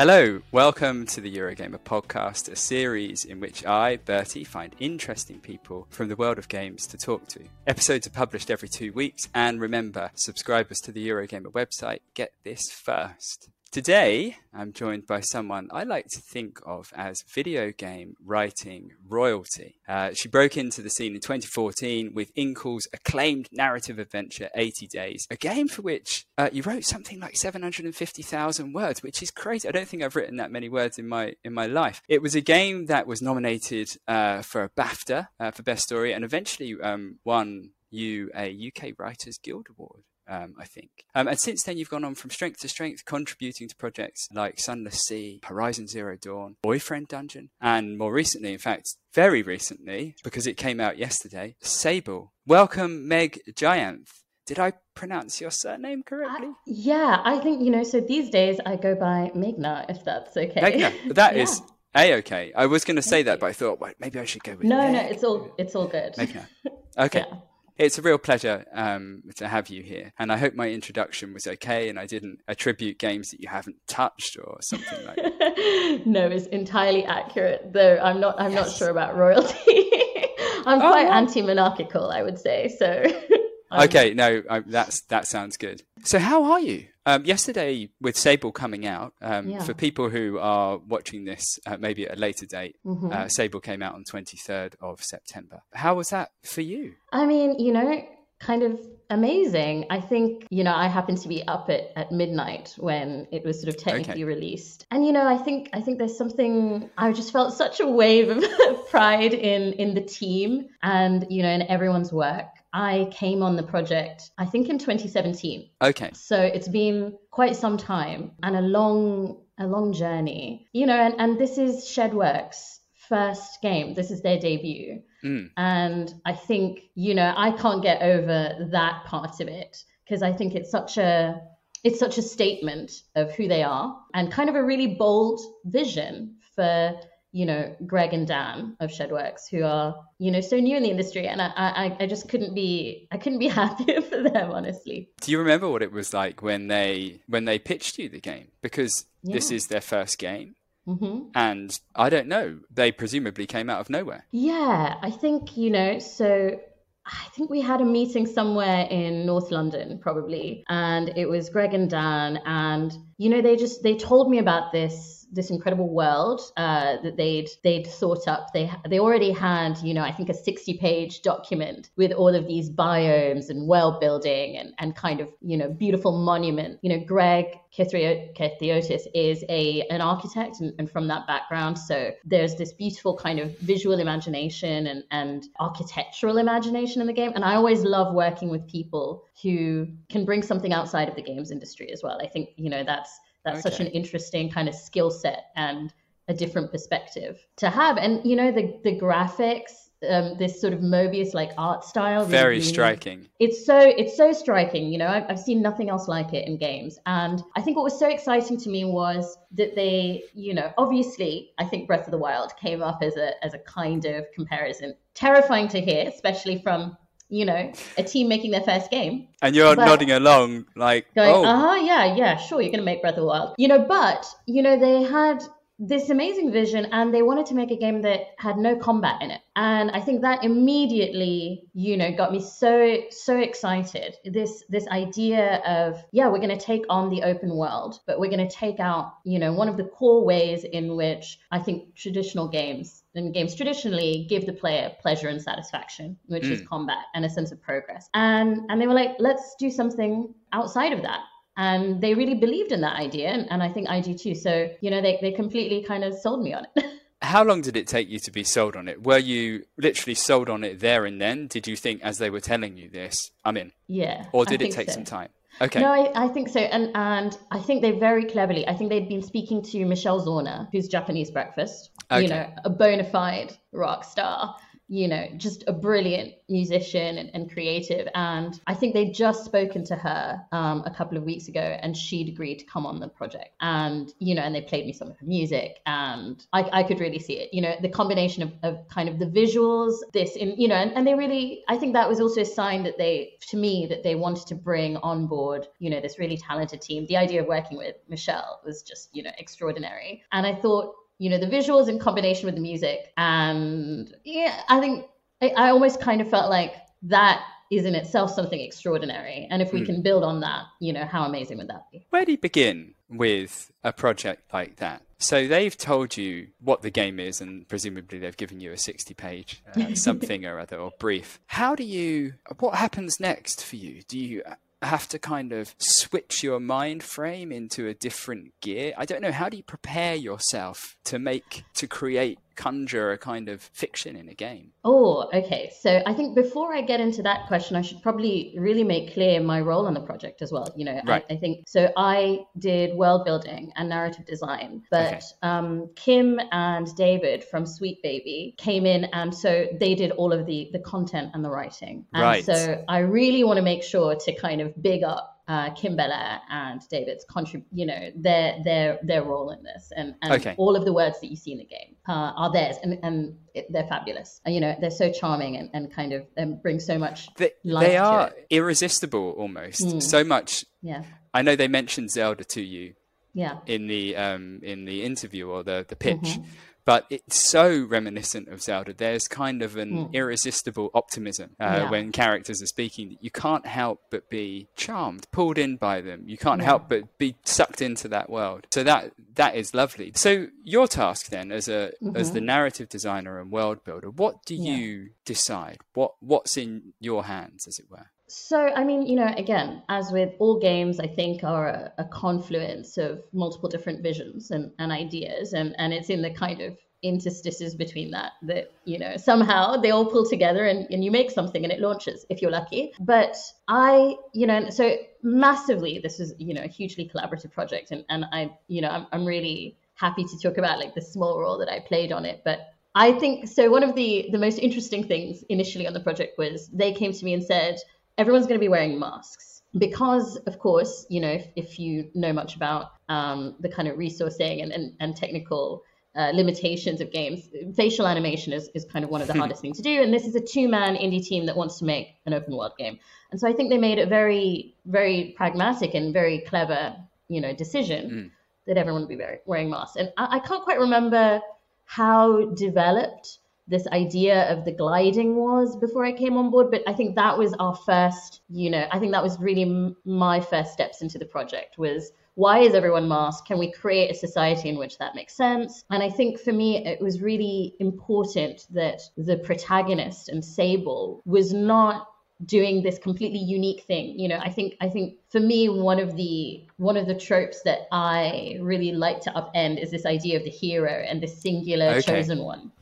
Hello, welcome to the Eurogamer podcast, a series in which I, Bertie, find interesting people from the world of games to talk to. Episodes are published every two weeks, and remember, subscribers to the Eurogamer website get this first. Today, I'm joined by someone I like to think of as video game writing royalty. Uh, she broke into the scene in 2014 with Inkle's acclaimed narrative adventure 80 Days, a game for which uh, you wrote something like 750,000 words, which is crazy. I don't think I've written that many words in my in my life. It was a game that was nominated uh, for a BAFTA uh, for Best Story and eventually um, won you a UK Writers Guild Award um, I think. Um, and since then, you've gone on from strength to strength, contributing to projects like Sunless Sea, Horizon Zero Dawn, Boyfriend Dungeon, and more recently, in fact, very recently, because it came out yesterday, Sable. Welcome, Meghna Jayanth. Did I pronounce your surname correctly? Uh, yeah, I think, you know, so these days I go by Meghna, if that's okay. Meghna, that yeah. is a okay. I was going to say that, but I thought, well, maybe I should go with. No, Meg. no, it's all it's all good. Meghna. Okay. Yeah. It's a real pleasure um, to have you here. And I hope my introduction was okay and I didn't attribute games that you haven't touched or something like that. no, it's entirely accurate, though I'm not I'm yes. not sure about royalty. I'm oh, quite anti-monarchical, I would say. So Okay, no, I, that's that sounds good. So how are you? Um, yesterday, with Sable coming out, um, yeah. for people who are watching this uh, maybe at a later date, mm-hmm. uh, Sable came out on 23rd of September. How was that for you? I mean, you know, kind of amazing. I think, you know, I happened to be up at, at midnight when it was sort of technically okay. released. And you know, I think I think there's something I just felt such a wave of pride in in the team and, you know, in everyone's work. I came on the project, I think in 2017. Okay. So it's been quite some time and a long, a long journey. You know, and, and this is Shedworks' first game. This is their debut. Mm. And I think, you know, I can't get over that part of it because I think it's such a it's such a statement of who they are and kind of a really bold vision for you know Greg and Dan of Shedworks, who are you know so new in the industry, and I, I, I just couldn't be I couldn't be happier for them, honestly. Do you remember what it was like when they when they pitched you the game? Because yeah. this is their first game. Mm-hmm. And I don't know, they presumably came out of nowhere. Yeah, I think, you know, so I think we had a meeting somewhere in North London, probably, and it was Greg and Dan, and you know, they just they told me about this this incredible world uh, that they'd they'd thought up. They they already had you know I think a sixty page document with all of these biomes and world building and and kind of you know beautiful monument. You know Greg Kythreotis is a an architect and, and from that background, so there's this beautiful kind of visual imagination and and architectural imagination in the game. And I always love working with people who can bring something outside of the games industry as well. I think you know that's that's okay. such an interesting kind of skill set and a different perspective to have. And you know, the the graphics, um, this sort of Moebius like art style, very really, striking. It's so it's so striking. You know, I've, I've seen nothing else like it in games. And I think what was so exciting to me was that they, you know, obviously, I think Breath of the Wild came up as a as a kind of comparison. Terrifying to hear, especially from you know, a team making their first game. And you're but nodding along, like, going, oh. uh huh, yeah, yeah, sure, you're going to make Breath of the Wild. You know, but, you know, they had this amazing vision and they wanted to make a game that had no combat in it and i think that immediately you know got me so so excited this this idea of yeah we're going to take on the open world but we're going to take out you know one of the core ways in which i think traditional games and games traditionally give the player pleasure and satisfaction which mm. is combat and a sense of progress and and they were like let's do something outside of that and they really believed in that idea and, and i think i do too so you know they, they completely kind of sold me on it how long did it take you to be sold on it were you literally sold on it there and then did you think as they were telling you this i'm in yeah or did it take so. some time Okay. No, I, I think so. And and I think they very cleverly, I think they'd been speaking to Michelle Zauner, who's Japanese Breakfast, okay. you know, a bona fide rock star you know, just a brilliant musician and, and creative. And I think they'd just spoken to her um, a couple of weeks ago and she'd agreed to come on the project. And, you know, and they played me some of her music and I, I could really see it, you know, the combination of, of kind of the visuals, this in, you know, and, and they really, I think that was also a sign that they, to me, that they wanted to bring on board, you know, this really talented team. The idea of working with Michelle was just, you know, extraordinary. And I thought, you know the visuals in combination with the music. And yeah i think i, I almost kind of felt like that is in itself something extraordinary. And if we mm. can build on that you know how amazing would that be? Where do you begin with a project like that? So they've told you what the game is and presumably they've given you a 60 page uh, something or other or brief. How do you what happens next for you? Do you have to kind of switch your mind frame into a different gear. I don't know. How do you prepare yourself to make, to create conjure a kind of fiction in a game? Oh, okay. So I think before I get into that question, I should probably really make clear my role on the project as well. You know, right. I, I think so. I did world building and narrative design, but okay. um, Kim and David from Sweet Baby came in, and so they did all of the the content and the writing. And right. so I really want to make sure to kind of big up uh, Kim Belair and David's contrib- you know, their their their role in this, and, and okay. all of the words that you see in the game uh, are theirs, and and it, they're fabulous. And, you know, they're so charming and, and kind of um, bring so much. They, they are irresistible almost. Mm. So much. Yeah. I know they mentioned Zelda to you. Yeah. In the um in the interview or the the pitch. Mm-hmm but it's so reminiscent of Zelda. There's kind of an mm. irresistible optimism uh, yeah. when characters are speaking that you can't help but be charmed, pulled in by them. You can't yeah. help but be sucked into that world. So that that is lovely. So your task then, as a mm-hmm. as the narrative designer and world builder, what do yeah. you decide? What what's in your hands, as it were? So, I mean, you know, again, as with all games, I think are a, a, confluence of multiple different visions and, and ideas. And, and it's in the kind of interstices between that that, you know, somehow they all pull together and, and you make something and it launches if you're lucky. But I, you know, so massively, this is, you know, a hugely collaborative project. And, and I, you know, I'm, I'm really happy to talk about like the small role that I played on it. But I think so. One of the, the most interesting things initially on the project was they came to me and said, everyone's going to be wearing masks because of course you know if, if you know much about um, the kind of resourcing and, and, and technical uh, limitations of games facial animation is, is kind of one of the hardest things to do and this is a two-man indie team that wants to make an open world game. And so i think they made a very very pragmatic and very clever you know decision mm. that everyone would be wearing masks. And I, I can't quite remember how developed this idea of the gliding was before I came on board. But I think that was our first, you know, I think that was really m- my first steps into the project was why is everyone masked? Can we create a society in which that makes sense? And I think for me, it was really important that the protagonist and Sable was not doing this completely unique thing you know i think i think for me one of the one of the tropes that i really like to upend is this idea of the hero and the singular okay. chosen one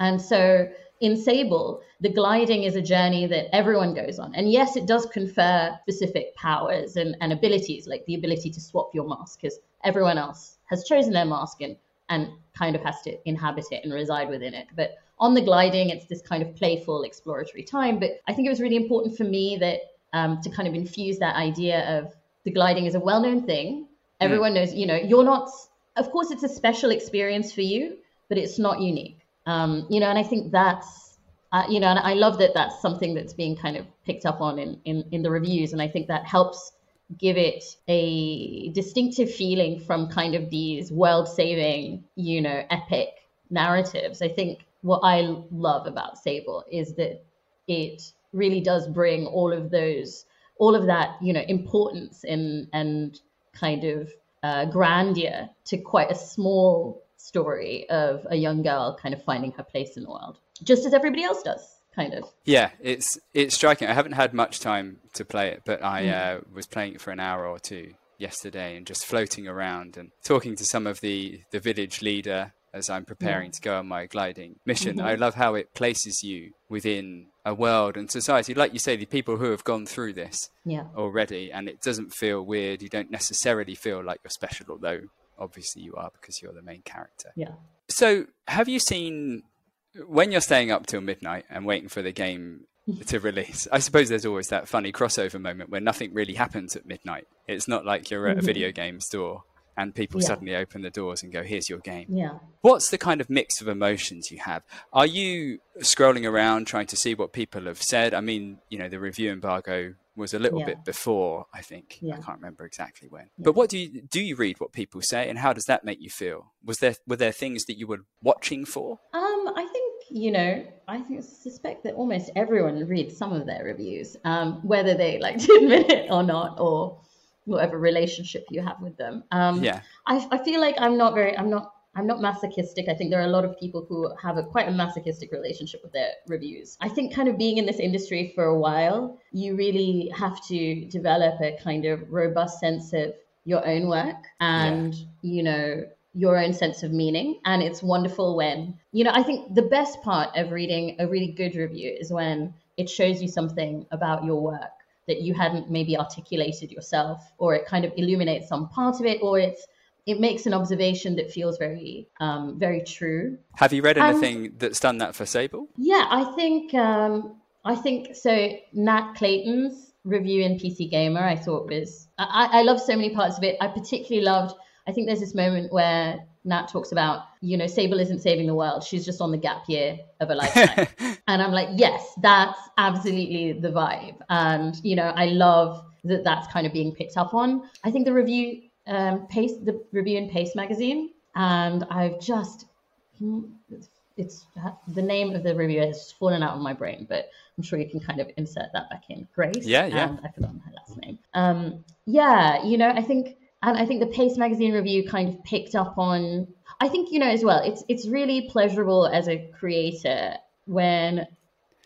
and so in Sable, the gliding is a journey that everyone goes on. And yes, it does confer specific powers and, and abilities, like the ability to swap your mask, because everyone else has chosen their mask and, and kind of has to inhabit it and reside within it. But on the gliding, it's this kind of playful, exploratory time. But I think it was really important for me that um, to kind of infuse that idea of the gliding is a well known thing. Everyone mm. knows, you know, you're not, of course, it's a special experience for you, but it's not unique. Um, you know, and I think that's, uh, you know, and I love that that's something that's being kind of picked up on in, in, in the reviews. And I think that helps give it a distinctive feeling from kind of these world saving, you know, epic narratives. I think what I love about Sable is that it really does bring all of those, all of that, you know, importance and, and kind of uh, grandeur to quite a small story of a young girl kind of finding her place in the world, just as everybody else does. Kind of. Yeah, it's it's striking. I haven't had much time to play it, but I mm. uh, was playing it for an hour or two yesterday and just floating around and talking to some of the the village leader as I'm preparing yeah. to go on my gliding mission. Mm-hmm. I love how it places you within a world and society, like you say, the people who have gone through this yeah. already, and it doesn't feel weird. You don't necessarily feel like you're special, although obviously you are because you're the main character. Yeah. So, have you seen when you're staying up till midnight and waiting for the game to release. I suppose there's always that funny crossover moment where nothing really happens at midnight. It's not like you're at a video mm-hmm. game store and people yeah. suddenly open the doors and go, "Here's your game." Yeah. What's the kind of mix of emotions you have? Are you scrolling around trying to see what people have said? I mean, you know, the review embargo was a little yeah. bit before, I think. Yeah. I can't remember exactly when. Yeah. But what do you do you read what people say and how does that make you feel? Was there were there things that you were watching for? Um, I think you know, I think suspect that almost everyone reads some of their reviews, um, whether they like to admit it or not, or whatever relationship you have with them. Um, yeah, I, I feel like I'm not very, I'm not, I'm not masochistic. I think there are a lot of people who have a quite a masochistic relationship with their reviews. I think kind of being in this industry for a while, you really have to develop a kind of robust sense of your own work and yeah. you know your own sense of meaning. And it's wonderful when, you know, I think the best part of reading a really good review is when it shows you something about your work that you hadn't maybe articulated yourself, or it kind of illuminates some part of it, or it's it makes an observation that feels very um, very true. Have you read anything um, that's done that for Sable? Yeah, I think um, I think so. Nat Clayton's review in PC Gamer, I thought was I, I love so many parts of it. I particularly loved I think there's this moment where Nat talks about, you know, Sable isn't saving the world. She's just on the gap year of a lifetime. and I'm like, yes, that's absolutely the vibe. And, you know, I love that that's kind of being picked up on. I think the review, um, Paste, the review in Paste magazine, and I've just, it's the name of the review has fallen out of my brain, but I'm sure you can kind of insert that back in. Grace. Yeah, yeah. And I forgot her last name. Um, yeah, you know, I think and I think the Paste magazine review kind of picked up on. I think you know as well. It's it's really pleasurable as a creator when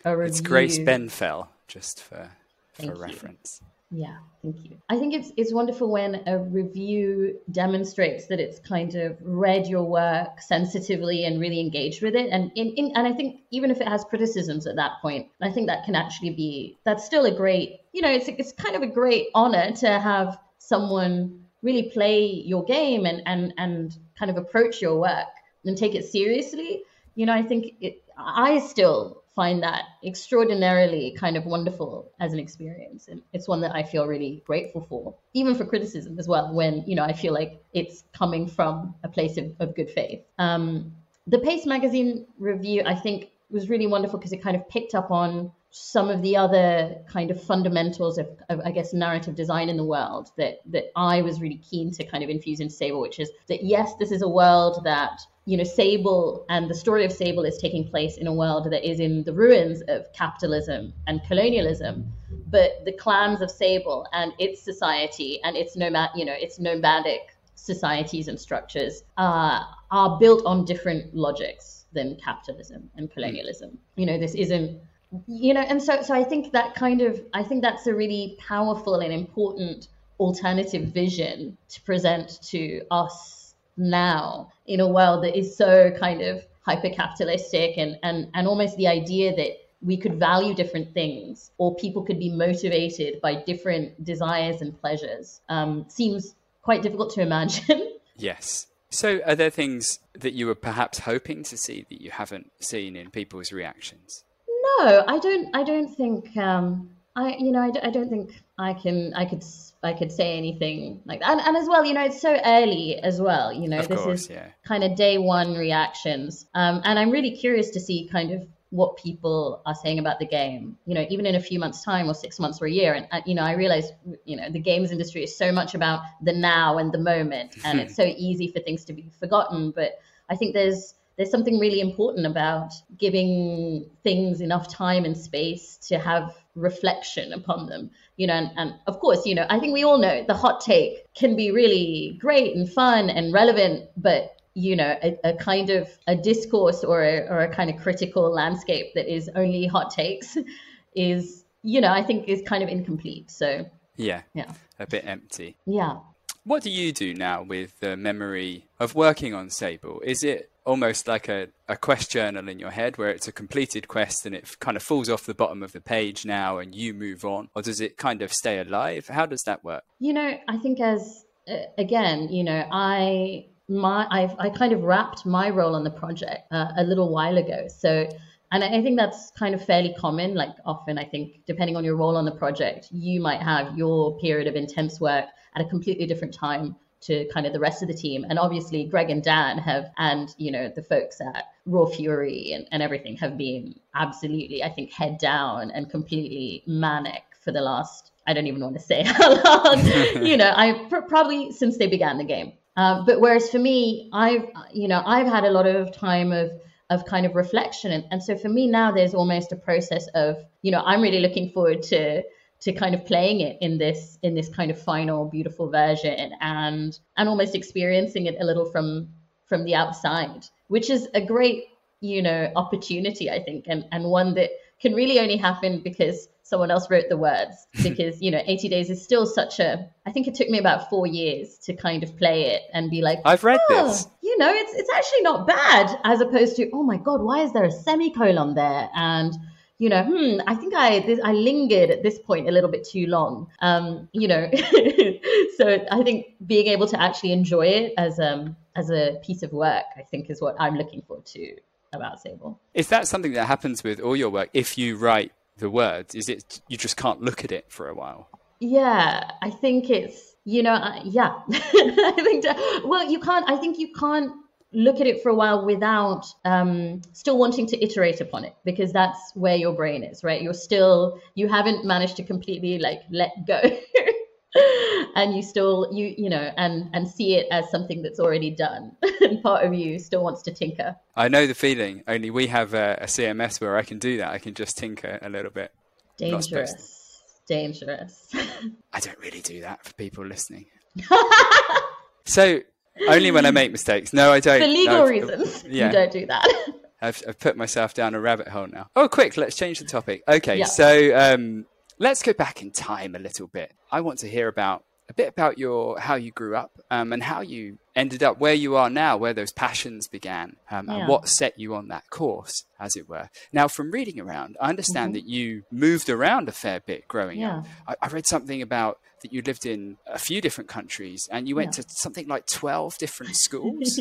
a review. It's Grace Benfell, just for for reference. Yeah, thank you. I think it's it's wonderful when a review demonstrates that it's kind of read your work sensitively and really engaged with it. And in, in and I think even if it has criticisms at that point, I think that can actually be that's still a great you know it's it's kind of a great honor to have someone really play your game and and and kind of approach your work and take it seriously you know i think it, i still find that extraordinarily kind of wonderful as an experience. And it's one that i feel really grateful for even for criticism as well when you know i feel like it's coming from a place of, of good faith. Um, the Paste magazine review i think was really wonderful because it kind of picked up on some of the other kind of fundamentals of, of, I guess, narrative design in the world that that I was really keen to kind of infuse into Sable, which is that yes, this is a world that you know Sable and the story of Sable is taking place in a world that is in the ruins of capitalism and colonialism, but the clans of Sable and its society and its nomad, you know, its nomadic societies and structures uh, are built on different logics than capitalism and colonialism. You know, this isn't you know and so so i think that kind of i think that's a really powerful and important alternative vision to present to us now in a world that is so kind of hyper capitalistic and and and almost the idea that we could value different things or people could be motivated by different desires and pleasures um, seems quite difficult to imagine yes so are there things that you were perhaps hoping to see that you haven't seen in people's reactions no, I don't. I don't think. Um, I you know I, I don't think I can. I could. I could say anything like that. And, and as well, you know, it's so early as well. You know, of this course, is yeah. kind of day one reactions. Um, and I'm really curious to see kind of what people are saying about the game you know even in a few months time or six months or a year and uh, you know i realize you know the games industry is so much about the now and the moment and it's so easy for things to be forgotten but i think there's there's something really important about giving things enough time and space to have reflection upon them you know and, and, of course you know i think we all know the hot take can be really great and fun and relevant but you know a, a kind of a discourse or a, or a kind of critical landscape that is only hot takes is you know i think is kind of incomplete. So yeah. yeah. A bit empty. Yeah what do you do now with the memory of working on Sable? Is it almost like a, a quest journal in your head where it's a completed quest and it kind of falls off the bottom of the page now and you move on? Or does it kind of stay alive? How does that work? You know, I think as, uh, again, you know, I my I've I kind of wrapped my role on the project uh, a little while ago. So and I think that's kind of fairly common. Like often, I think depending on your role on the project, you might have your period of intense work at a completely different time to kind of the rest of the team. And obviously, Greg and Dan have, and you know, the folks at Raw Fury and, and everything have been absolutely, I think, head down and completely manic for the last. I don't even want to say how long. you know, I pr- probably since they began the game. Um, but whereas for me, I've, you know, I've had a lot of time of of kind of reflection. And, and so for me now, there's almost a process of, you know, I'm really looking forward to to kind of playing it in this in this kind of final beautiful version and and almost experiencing it a little from from the outside which is a great you know opportunity i think and and one that can really only happen because someone else wrote the words because you know 80 days is still such a i think it took me about four years to kind of play it and be like i've read oh, this you know it's it's actually not bad as opposed to oh my god why is there a semicolon there and you know, hmm, I think I this, I lingered at this point a little bit too long. Um, you know, so I think being able to actually enjoy it as um as a piece of work, I think, is what I'm looking forward to about Sable. Is that something that happens with all your work? If you write the words, is it you just can't look at it for a while? Yeah, I think it's you know, uh, yeah, I think. well, you can't. I think you can't look at it for a while without um, still wanting to iterate upon it because that's where your brain is right? You're still you haven't managed to completely like let go and you still you you know and and see it as something that's already done and part of you still wants to tinker. I know the feeling only we have a, a cms where i can do that. I can just tinker a little bit. Dangerous dangerous i don't really do that for people listening so only when I make mistakes. No, I don't. For legal no, reasons, yeah. you don't do that. I've, I've, put myself down a rabbit hole now. Oh, quick, let's change the topic. Okay, yeah. so um, let's go back in time a little bit. I want to hear about a bit about your how you grew up um, and how you ended up where you are now, where those passions began, um, yeah. and what set you on that course, as it were. Now, from reading around, I understand mm-hmm. that you moved around a fair bit growing yeah. up. I, I, read something about that you lived in a few different countries and you went yeah. to something like 12 different schools.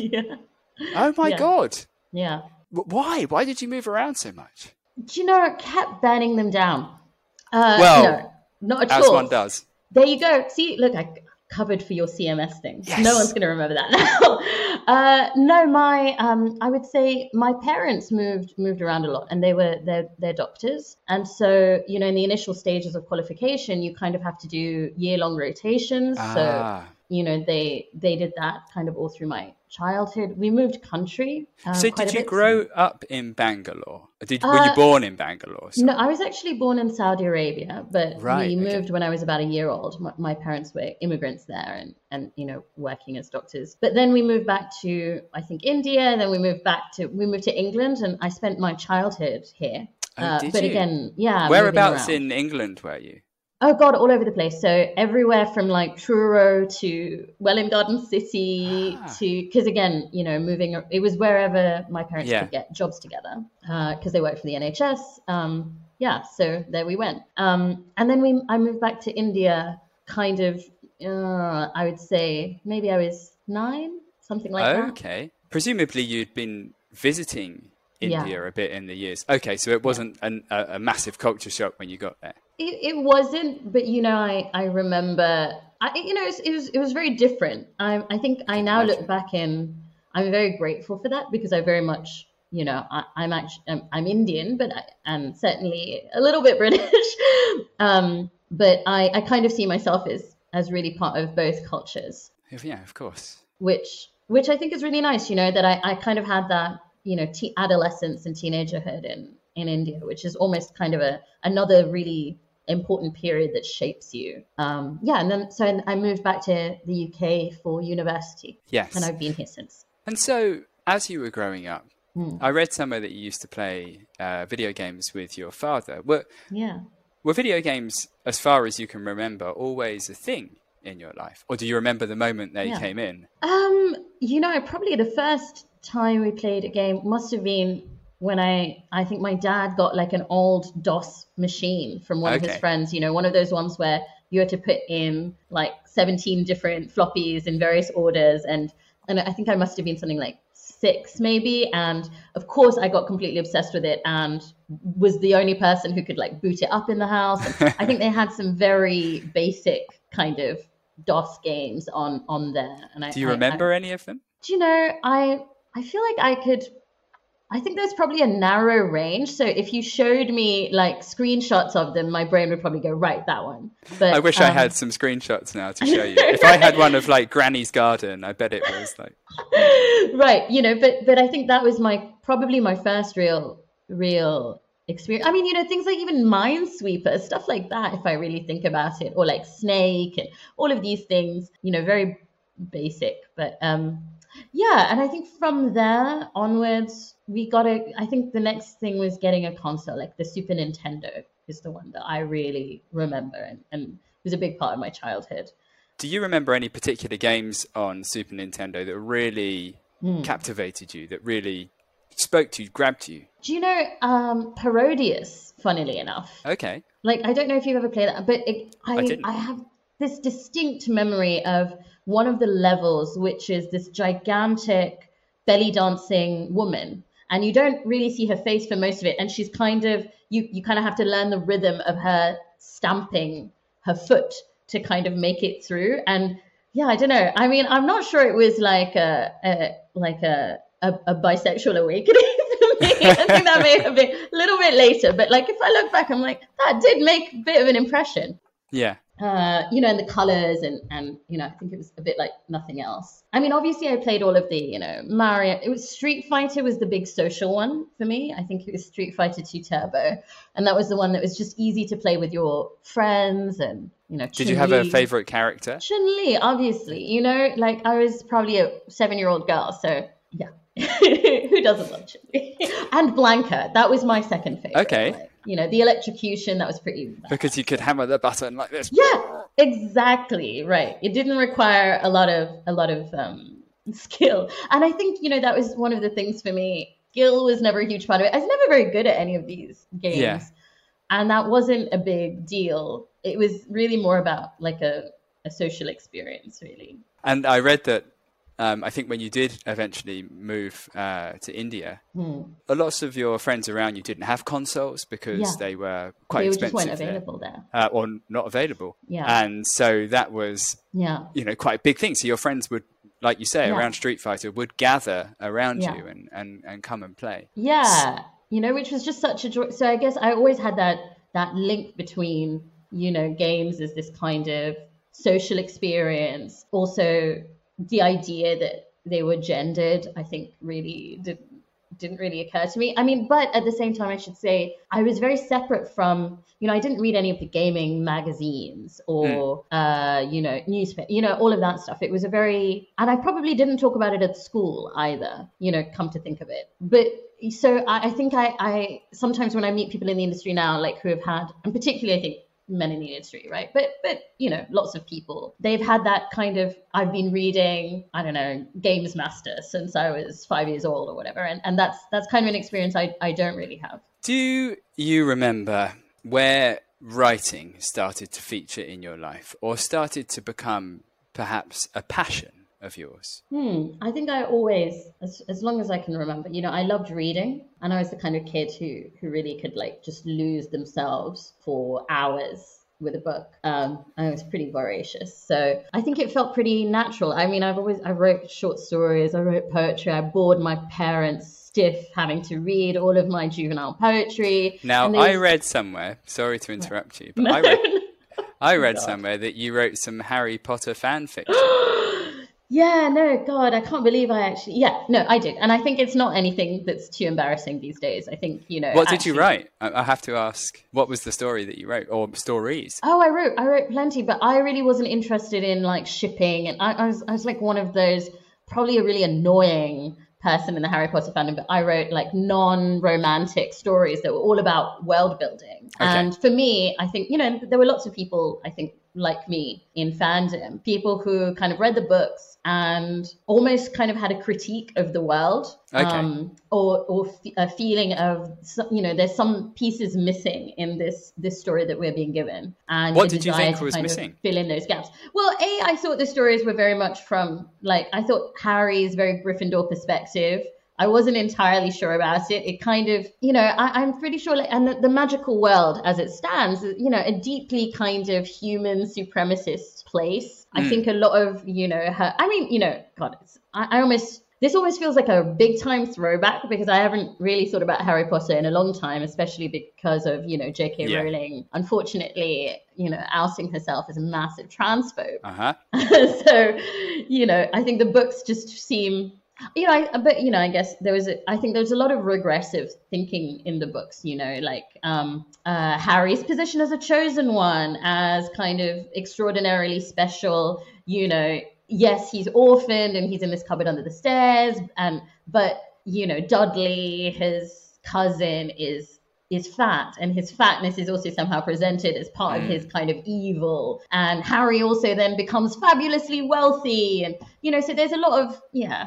Oh my God. Yeah. Why? Why did you move around so much? Do you know, it kept burning them down. Uh, well, no, not at as all. one does. There you go. See, look, I covered for your CMS thing. Yes. No one's going to remember that now. uh, no, my um, I would say my parents moved moved around a lot, and they were they're they're doctors, and so you know in the initial stages of qualification, you kind of have to do year long rotations. Ah. So you know they they did that kind of all through my childhood. We moved country. Um, so did you grow up in Bangalore? Did uh, were you uh, born in Bangalore? Sorry? No, I was actually born in Saudi Arabia, but right, we moved okay. when I was about a year old. My, my, parents were immigrants there, and and you know working as doctors. But then we moved back to I think India. Then we moved back to we moved to England, and I spent my childhood here. Oh, uh, but you? again, yeah. Whereabouts in England were you? Oh God, all over the place. So everywhere from like Truro to Welwyn Garden City ah. to because again, you know, moving it was wherever my parents yeah. could get jobs together because uh, they worked for the NHS. Um, yeah, so there we went. Um, and then we I moved back to India, kind of. Uh, I would say maybe I was nine, something like okay. that. Okay. Presumably, you'd been visiting India yeah. a bit in the years. Okay, so it wasn't an, a, a massive culture shock when you got there. It, it wasn't, but you know, I I remember, I you know, it was it was, it was very different. I I think I now look back in, I'm very grateful for that because I very much, you know, I, am actually I'm, I'm, Indian, but I, am certainly a little bit British. um, but I I kind of see myself as as really part of both cultures. Yeah, of course. Which which I think is really nice. You know, that I I kind of had that you know t- adolescence and teenagerhood in in India, which is almost kind of a another really important period that shapes you. Um, yeah, and then so I moved back to the UK for university. Yes, and I've been here since. And so, as you were growing up, hmm. I read somewhere that you used to play uh, video games with your father. Were yeah, were video games, as far as you can remember, always a thing in your life, or do you remember the moment they yeah. came in? Um, you know, probably the first time we played a game must have been when I I think my dad got like an old DOS machine from one okay. of his friends, you know, one of those ones where you had to put in like 17 different floppies in various orders and and I think I must have been something like six maybe and of course i got completely obsessed with it and was the only person who could like boot it up in the house i think they had some very basic kind of dos games on on there and I, do you remember I, any of them do you know i i feel like i could I think there's probably a narrow range. So if you showed me like screenshots of them, my brain would probably go right that one. But I wish um... I had some screenshots now to show you. if I had one of like Granny's garden, I bet it was like right. You know, but but I think that was my probably my first real real experience. I mean, you know, things like even Minesweeper, stuff like that. If I really think about it, or like Snake and all of these things. You know, very basic, but um yeah, and I think from there onwards, we got a. I think the next thing was getting a console, like the Super Nintendo is the one that I really remember and, and was a big part of my childhood. Do you remember any particular games on Super Nintendo that really mm. captivated you, that really spoke to you, grabbed you? Do you know um, Parodius, funnily enough? Okay. Like, I don't know if you've ever played that, but it, I, I, I have this distinct memory of one of the levels, which is this gigantic belly dancing woman. And you don't really see her face for most of it. And she's kind of, you, you kind of have to learn the rhythm of her stamping her foot to kind of make it through. And yeah, I don't know. I mean, I'm not sure it was like a, a like a, a, a bisexual awakening for me. I think that may have been a little bit later. But like, if I look back, I'm like, that did make a bit of an impression. Yeah uh, you know, and the colors and and you know, I think it was a bit like nothing else. I mean, obviously, I played all of the you know Mario. It was Street Fighter was the big social one for me. I think it was Street Fighter Two Turbo, and that was the one that was just easy to play with your friends and you know. Did Chun-Li. you have a favorite character? Chun Li, obviously. You know, like I was probably a seven-year-old girl, so yeah. Who doesn't love Chun Li? and Blanka, that was my second favorite. Okay you know, the electrocution, that was pretty bad. Because you could hammer the button like this. Yeah, exactly. Right. It didn't require a lot of a lot of um, skill. And I think, you know, that was one of the things for me. Skill was never a huge part of it. I was never very good at any of these games. Yeah. And that wasn't a big deal. It was really more about like a, a social experience, really. And I read that um, I think when you did eventually move uh, to India, hmm. a lots of your friends around you didn't have consoles because yeah. they were quite they expensive. Just weren't available there, there. Uh, or not available. Yeah, and so that was yeah, you know, quite a big thing. So your friends would, like you say, yeah. around Street Fighter, would gather around yeah. you and, and and come and play. Yeah, you know, which was just such a joy. So I guess I always had that that link between you know games as this kind of social experience, also the idea that they were gendered, I think, really did, didn't really occur to me. I mean, but at the same time, I should say I was very separate from, you know, I didn't read any of the gaming magazines or, mm. uh, you know, newspaper, you know, all of that stuff. It was a very, and I probably didn't talk about it at school either, you know, come to think of it. But so I, I think I, I sometimes when I meet people in the industry now, like who have had, and particularly I think men in the industry, right? But but you know, lots of people they've had that kind of. I've been reading, I don't know, Games Master since I was five years old or whatever, and and that's that's kind of an experience I I don't really have. Do you remember where writing started to feature in your life, or started to become perhaps a passion? Of yours? Hmm. I think I always, as, as long as I can remember, you know, I loved reading, and I was the kind of kid who who really could like just lose themselves for hours with a book. Um, I was pretty voracious, so I think it felt pretty natural. I mean, I've always I wrote short stories, I wrote poetry, I bored my parents stiff having to read all of my juvenile poetry. Now, I read somewhere. Sorry to interrupt you, but no, I read. I read oh, somewhere that you wrote some Harry Potter fan fiction. Yeah, no, God, I can't believe I actually. Yeah, no, I did, and I think it's not anything that's too embarrassing these days. I think you know. What actually... did you write? I have to ask. What was the story that you wrote, or stories? Oh, I wrote, I wrote plenty, but I really wasn't interested in like shipping, and I, I was, I was like one of those probably a really annoying person in the Harry Potter fandom, but I wrote like non-romantic stories that were all about world building. Okay. And for me, I think you know there were lots of people I think like me in fandom, people who kind of read the books and almost kind of had a critique of the world Okay. um, or, or f- a feeling of you know there's some pieces missing in this this story that we're being given and What did you think was missing? fill in those gaps well a i thought the stories were very much from like i thought harry's very gryffindor perspective I wasn't entirely sure about it. It kind of, you know, I, I'm pretty sure, like, and the, the magical world as it stands, is, you know, a deeply kind of human supremacist place. I Mm. think a lot of, you know, her, I mean, you know, God, it's, I, I almost, this almost feels like a big time throwback because I haven't really thought about Harry Potter in a long time, especially because of, you know, J.K. Yeah. Rowling, unfortunately, you know, ousting herself as a massive transphobe. Uh huh. so, you know, I think the books just seem, you know, I, but you know, I guess there was, a, I think there's a lot of regressive thinking in the books. You know, like um, uh, Harry's position as a chosen one, as kind of extraordinarily special. You know, yes, he's orphaned and he's in this cupboard under the stairs, and but you know, Dudley, his cousin, is is fat and his fatness is also somehow presented as part of Mm. his kind of evil and harry also then becomes fabulously wealthy and you know so there's a lot of yeah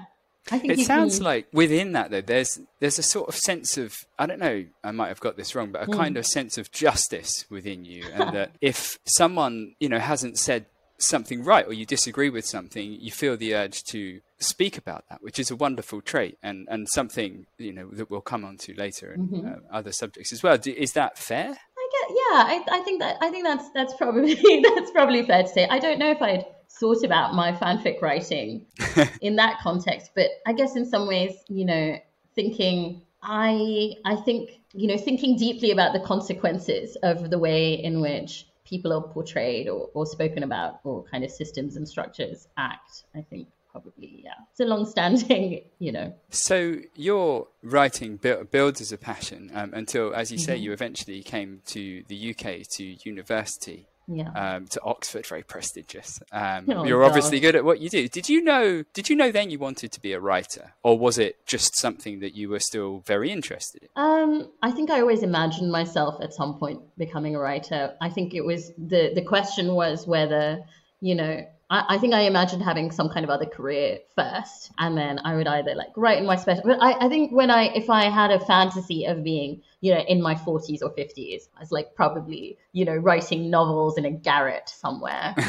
It sounds can, like within that though, there's there's a sort of sense of I don't know, I might have got this wrong, but a Hmm. kind of sense of justice within you, and that if someone you know hasn't said something right or you disagree with something, you feel the urge to speak about that, which is a wonderful trait and and something you know that we'll come on to later and Mm-hmm. uh, other subjects as well. Do, is that fair? I get, yeah I, I think that i think that's that's probably that's probably fair to say i don't know if i'd thought about my fanfic writing in that context but i guess in some ways you know thinking i i think you know thinking deeply about the consequences of the way in which people are portrayed or, or spoken about or kind of systems and structures act i think probably yeah it's a long-standing you know So your writing build, builds as a passion um, until, as you say, Mm-hmm. you eventually came to the UK to university. Yeah um, to Oxford, very prestigious. Um, Oh, you're obviously good at what you do. Did you know? Did you know then you wanted to be a writer, or was it just something that you were still very interested in? Um, I think I always imagined myself at some point becoming a writer. I think it was the the question was whether, you know, I, I think I imagined having some kind of other career first, and then I would either like write in my special. But I, I think when I if I had a fantasy of being, you know, in my forties or fifties, I was like probably, you know, writing novels in a garret somewhere.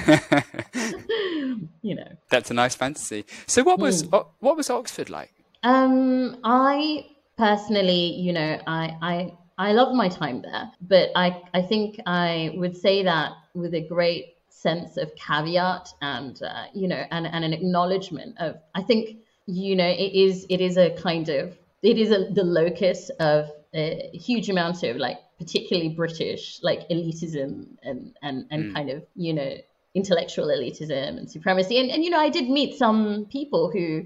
you know. That's a nice fantasy. So what was. O- what was Oxford like? Um, I personally, you know, I I I love my time there, but I I think I would say that with a great sense of caveat and uh, you know and and an acknowledgement of I think you know it is it is a kind of it is a, the locus of a huge amount of like particularly British like elitism and and and kind of you know intellectual elitism and supremacy and and you know I did meet some people who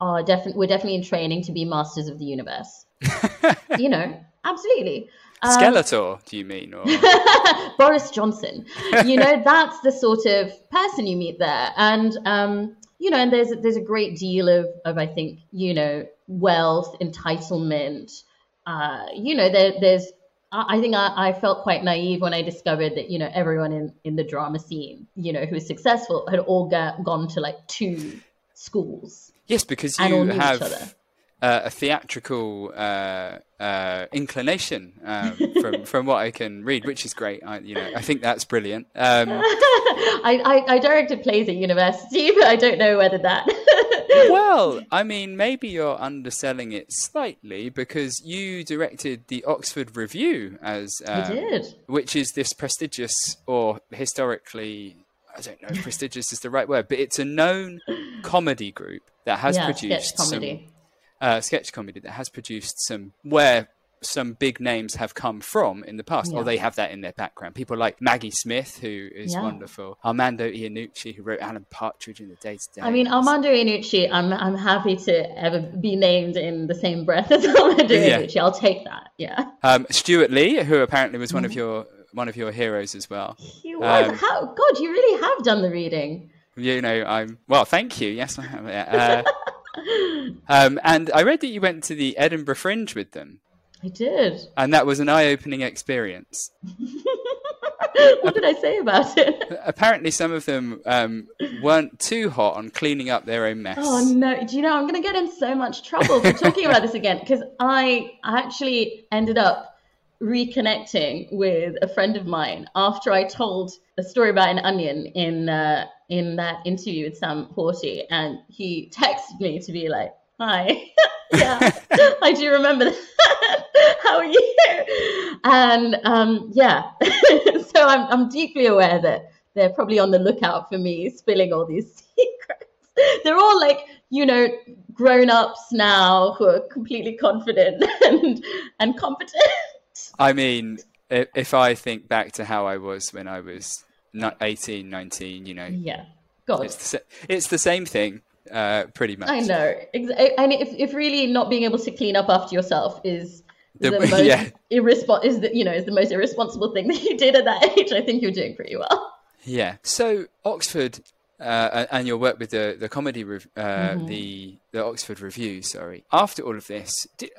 are definitely we're definitely in training to be masters of the universe. you know, absolutely. Um, Skeletor, do you mean? Or Boris Johnson. You know, that's the sort of person you meet there, and um, you know, and there's there's a great deal of of I think you know wealth, entitlement. Uh, you know, there, there's. I think I, I felt quite naive when I discovered that you know everyone in in the drama scene, you know, who was successful had all got, gone to like two schools yes, because you have. Uh, a theatrical uh, uh, inclination um, from from what I can read, which is great. I, you know, I think that's brilliant. Um, I, I, I directed plays at university, but I don't know whether that. well, I mean, maybe you're underselling it slightly because you directed the Oxford Revue as um, did. which is this prestigious or historically I don't know if prestigious is the right word, but it's a known comedy group that has yeah, produced some uh, sketch comedy that has produced some where some big names have come from in the past, Yeah. or they have that in their background. People like Maggie Smith, who is Yeah. wonderful, Armando Iannucci, who wrote Alan Partridge in the Day Today. I mean, Armando Iannucci, I'm I'm happy to ever be named in the same breath as Armando Yeah. Iannucci. I'll take that. Yeah. um, Stewart Lee, who apparently was Mm-hmm. one of your one of your heroes as well. He was. Um, How God, you really have done the reading. You know, I'm well. Thank you. Yes, I have. Yeah. Uh, um, and I read that you went to the Edinburgh Fringe with them, I did. and that was an eye-opening experience. what did I say about it? Apparently, some of them um, weren't too hot on cleaning up their own mess. Oh no! Do you know I'm going to get in so much trouble for talking about this again because I actually ended up reconnecting with a friend of mine after I told a story about an onion in uh, in that interview with Sam Horty, and he texted me to be like, "Hi, yeah, I do remember that. How are you?" And um, yeah, so I'm I'm deeply aware that they're probably on the lookout for me spilling all these secrets. They're all like, you know, grown ups now who are completely confident and and competent. I mean, if I think back to how I was when I was 18, 19, you know. Yeah. God. It's the, it's the same thing, uh, pretty much. I know. And if, if really not being able to clean up after yourself is the, the most yeah. irresp- is the, you know is the most irresponsible thing that you did at that age, I think you're doing pretty well. Yeah. So Oxford uh, and your work with the the comedy uh, mm-hmm. the the Oxford Revue. Sorry. After all of this, did,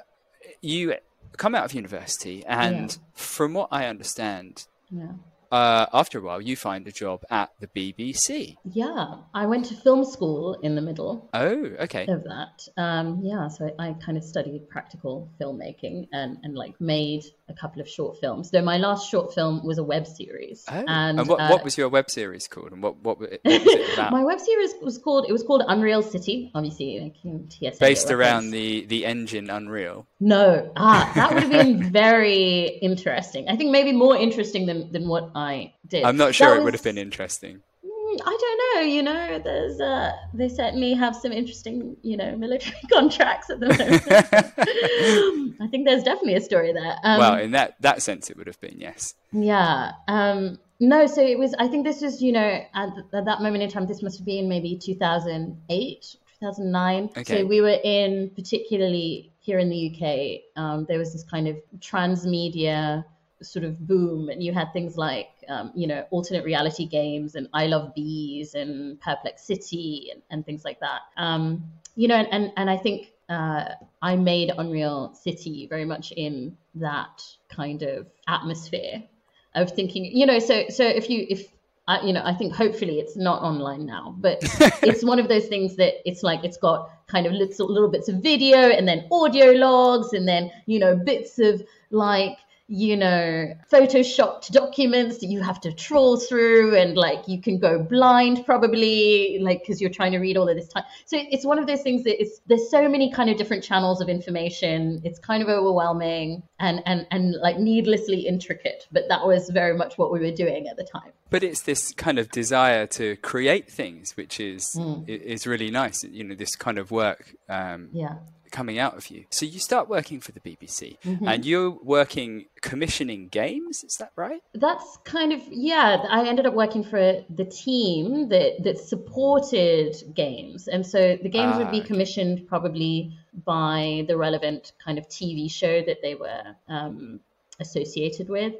you come out of university, and yeah. from what I understand, yeah uh, after a while, you find a job at the BBC. Yeah, I went to film school in the middle. Oh, okay. Of that, um, yeah. So I, I, kind of studied practical filmmaking and and like made a couple of short films. Though my last short film was a web series. Oh. And, and what, uh, what was your web series called? And what what, what was it about? my web series was called it was called Unreal City. Obviously, like, TSA based around the the engine Unreal. No, ah, that would have been very interesting. I think maybe more interesting than than what I did. I'm not sure that it was... would have been interesting. Mm, I don't know. You know, there's uh, they certainly have some interesting, you know, military contracts at the moment. I think there's definitely a story there. Um, well, in that that sense, it would have been yes. Yeah. Um, no, so it was. I think this was, you know, at, at that moment in time, this must have been maybe 2008, 2009. Okay. So we were in, particularly here in the UK, um, there was this kind of transmedia sort of boom, and you had things like um, you know alternate reality games and I Love Bees and Perplex City and, and things like that. Um, you know, and and I think uh, I made Unreal City very much in that kind of atmosphere of thinking. You know, so so if you if I, you know, I think hopefully it's not online now, but it's one of those things that it's like it's got kind of little, little bits of video and then audio logs and then you know bits of like you know, photoshopped documents that you have to trawl through and like you can go blind probably like because you're trying to read all of this time. So it's one of those things that it's there's so many kind of different channels of information. It's kind of overwhelming and and and like needlessly intricate, but that was very much what we were doing at the time. But it's this kind of desire to create things which is mm. is really nice. You know, this kind of work um, yeah coming out of you. So you start working for the BBC mm-hmm. and you're working commissioning games, is that right? That's kind of yeah, I ended up working for the team that that supported games. And so the games ah, would be ah, commissioned okay. probably by the relevant kind of TV show that they were um, associated with.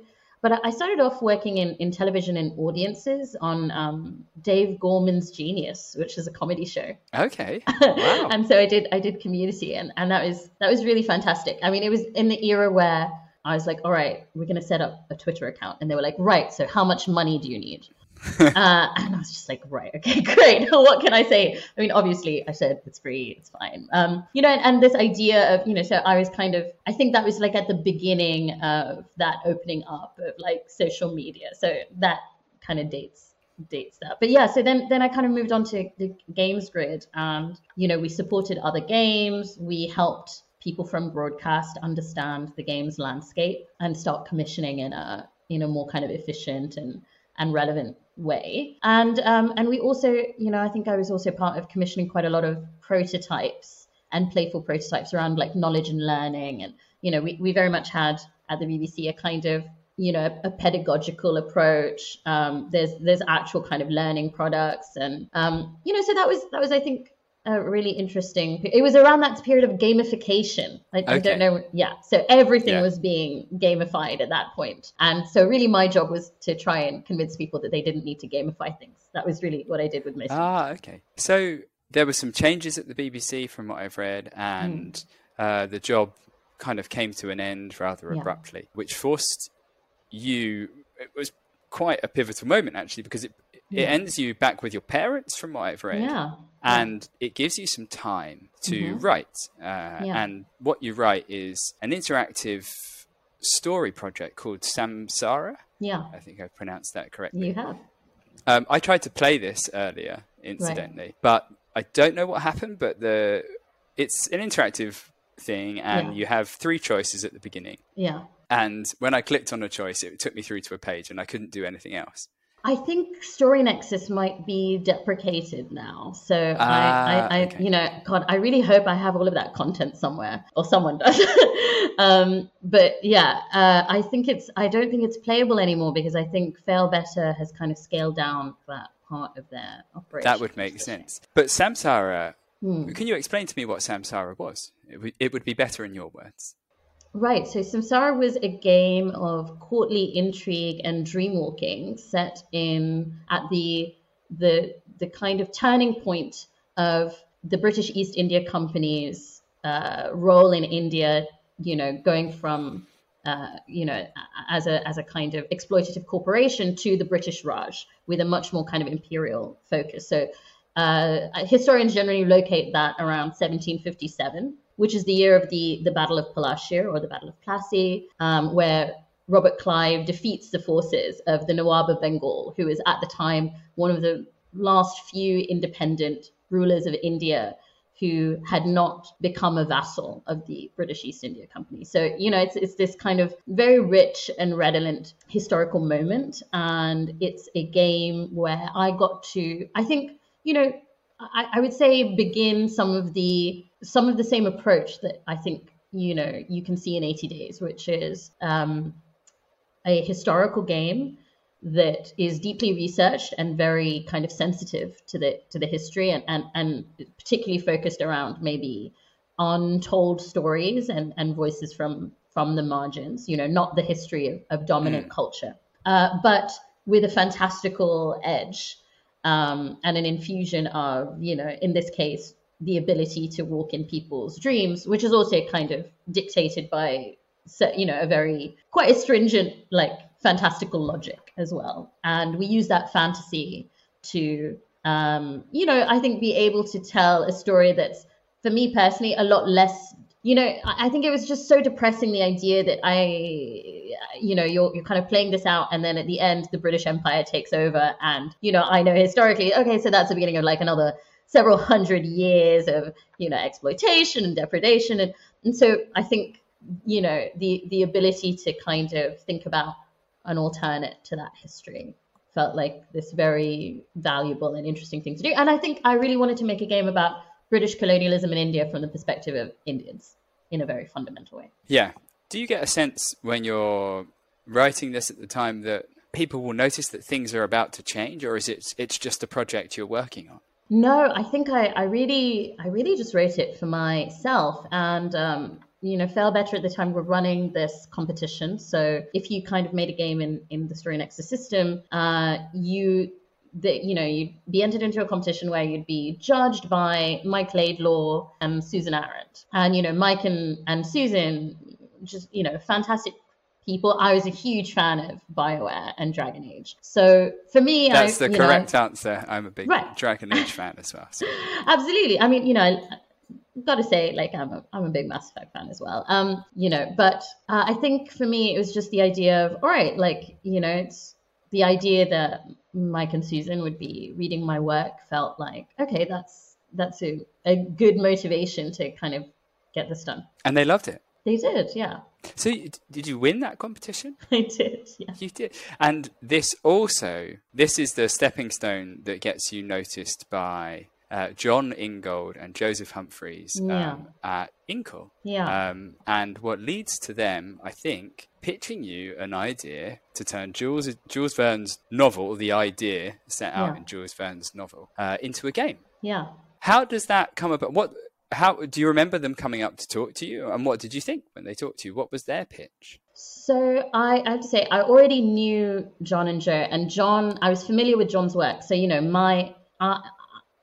But I started off working in, in television and audiences on um, Dave Gorman's Genius, which is a comedy show. Okay. Wow. and so I did I did Community, and, and that was that was really fantastic. I mean, it was in the era where I was like, all right, we're going to set up a Twitter account, and they were like, right, so how much money do you need? uh, and I was just like, right, okay, great. what can I say? I mean, obviously, I said it's free, it's fine. Um, you know, and, and, this idea of, you know, so I was kind of, I think that was like at the beginning of that opening up of like social media. So that kind of dates dates that. But yeah, so then then I kind of moved on to the games grid, and you know, we supported other games. We helped people from broadcast understand the games landscape and start commissioning in a in a more kind of efficient and and relevant way. And um, and we also, you know, I think I was also part of commissioning quite a lot of prototypes and playful prototypes around like knowledge and learning. And you know, we, we very much had at the BBC a kind of you know a, a pedagogical approach. Um, there's there's actual kind of learning products, and um, you know, so that was that was I think a really interesting. It was around that period of gamification. I, okay. I don't know. Yeah. So everything yeah. was being gamified at that point. And so really my job was to try and convince people that they didn't need to gamify things. That was really what I did with my Ah, okay. So there were some changes at the BBC from what I've read and mm. uh, the job kind of came to an end rather abruptly, which forced you, it was quite a pivotal moment actually because it it ends you back with your parents from what I've read. Yeah. And it gives you some time to Mhm. write. Uh, Yeah. And what you write is an interactive story project called Samsara. Yeah. I think I've pronounced that correctly. You have. Um, I tried to play this earlier, incidentally, but I don't know what happened. But the it's an interactive thing, and Yeah. you have three choices at the beginning. Yeah. And when I clicked on a choice, it took me through to a page, and I couldn't do anything else. I think StoryNexus might be deprecated now. So Ah, I, I, I okay. you know, God, I really hope I have all of that content somewhere, or someone does. um, but yeah, uh, I think it's. I don't think it's playable anymore because I think Failbetter has kind of scaled down that part of their operation. That would make sense. But Samsara, Hmm. can you explain to me what Samsara was? It would, it would be better in your words. Right. So Samsara was a game of courtly intrigue and dreamwalking set in at the the the kind of turning point of the British East India Company's uh, role in India. You know, going from uh, you know as a as a kind of exploitative corporation to the British Raj with a much more kind of imperial focus. So uh, historians generally locate that around 1757, which is the year of the, the Battle of Palashir or the Battle of Plassey, um, where Robert Clive defeats the forces of the Nawab of Bengal, who is at the time one of the last few independent rulers of India who had not become a vassal of the British East India Company. So, you know, it's, it's this kind of very rich and redolent historical moment. And it's a game where I got to, I think, you know, I, I would say begin some of the some of the same approach that I think you know you can see in 80 days, which is um, a historical game that is deeply researched and very kind of sensitive to the to the history and and, and particularly focused around maybe untold stories and, and voices from from the margins you know not the history of, of dominant culture. Uh, but with a fantastical edge um, and an infusion of you know in this case the ability to walk in people's dreams which is also kind of dictated by you know a very quite a stringent like fantastical logic as well. And we use that fantasy to um, you know i think be able to tell a story that's for me personally a lot less you know i I think it was just so depressing the idea that i you know you're, you're kind of playing this out and then at the end the british empire takes over and you know i know historically okay so that's the beginning of like another several hundred years of you know exploitation and depredation and, and so i think you know the the ability to kind of think about an alternate to that history felt like this very valuable and interesting thing to do and i think i really wanted to make a game about british colonialism in india from the perspective of indians in a very fundamental way Yeah. Do you get a sense when you're writing this at the time that people will notice that things are about to change, or is it it's just a project you're working on? No, I think I, I really I really just wrote it for myself and um, you know, Failbetter at the time were running this competition. So if you kind of made a game in, in the StoryNexus system, uh, you that you know you'd be entered into a competition where you'd be judged by Mike Laidlaw and Susan Arendt. And you know, Mike and, and Susan just, you know, fantastic people. I was a huge fan of BioWare and Dragon Age. So for me That's I, the you know, correct answer. I'm a big Right. Dragon Age fan as well. So. absolutely i mean you know got to say like i'm a, I'm a big mass effect fan as well um you know but uh, i think for me it was just the idea of all right like you know it's the idea that mike and susan would be reading my work felt like okay that's that's a, a good motivation to kind of get this done And they loved it. They did yeah So did you win that competition? they did yeah You did. And this also, this is the stepping stone that gets you noticed by uh, Jon Ingold and Joseph Humfrey um, Yeah. at Inkle. yeah Um, and what leads to them, I think, pitching you an idea to turn Jules Jules Verne's novel, the idea set out Yeah. in Jules Verne's novel, uh, into a game. yeah How does that come about? What? How do you remember them coming up to talk to you? And what did you think when they talked to you? What was their pitch? So I, I have to say, I already knew Jon and Joe, and Jon, I was familiar with Jon's work. So you know, my uh,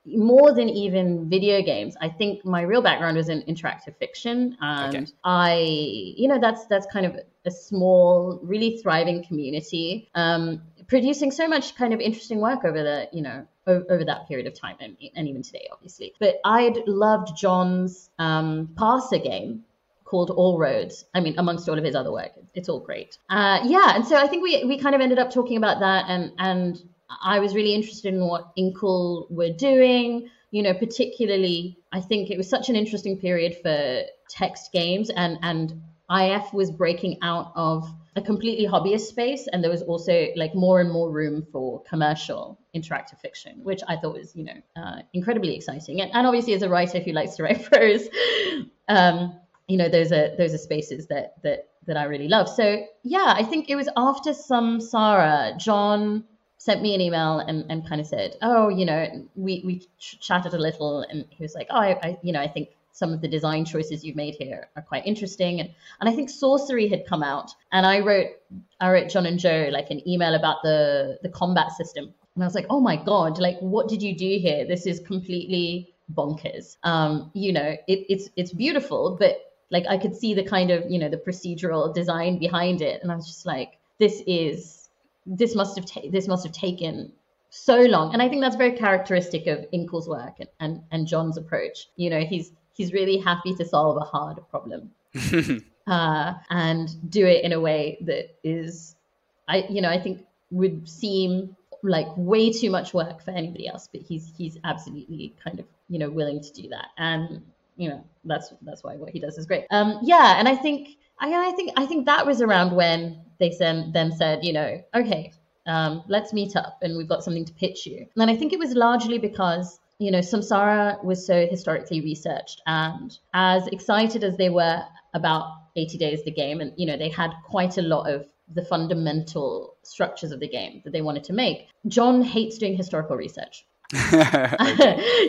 more than even video games, I think my real background was in interactive fiction, and Okay. I, you know, that's that's kind of a small, really thriving community. Um, producing so much kind of interesting work over the, you know, over that period of time and, and even today, obviously. But I'd loved Jon's um, Parser game called All Roads. I mean, amongst all of his other work, it's all great. Uh, yeah, and so I think we we kind of ended up talking about that, and and I was really interested in what Inkle were doing. You know, particularly, I think it was such an interesting period for text games, and and IF was breaking out of a completely hobbyist space, and there was also like more and more room for commercial interactive fiction, which I thought was, you know, uh, incredibly exciting. And, and, obviously, as a writer who likes to write prose, um, you know, those are those are spaces that that that I really love. So yeah, I think it was after some Samsara, Jon sent me an email and, and kind of said, oh, you know, we we ch- chatted a little, and he was like, oh, I, I you know, I think some of the design choices you've made here are quite interesting. And, and I think sorcery had come out, and I wrote I wrote Jon and Joe like an email about the the combat system, and I was like, oh my god, like what did you do here? This is completely bonkers. Um, you know, it, it's it's beautiful, but like I could see the kind of you know the procedural design behind it, and I was just like, this is this must have ta- this must have taken so long, and I think that's very characteristic of Inkle's work and, and and Jon's approach. You know, he's he's really happy to solve a hard problem uh, and do it in a way that is, I you know, I think would seem like way too much work for anybody else, but he's he's absolutely kind of you know willing to do that and you know that's that's why what he does is great. Um, yeah, and I think I, I think I think that was around when they sent, then said, you know, okay, um, let's meet up and we've got something to pitch you. And I think it was largely because you know Samsara was so historically researched, and as excited as they were about 80 Days the game, and you know they had quite a lot of the fundamental structures of the game that they wanted to make. Jon hates doing historical research.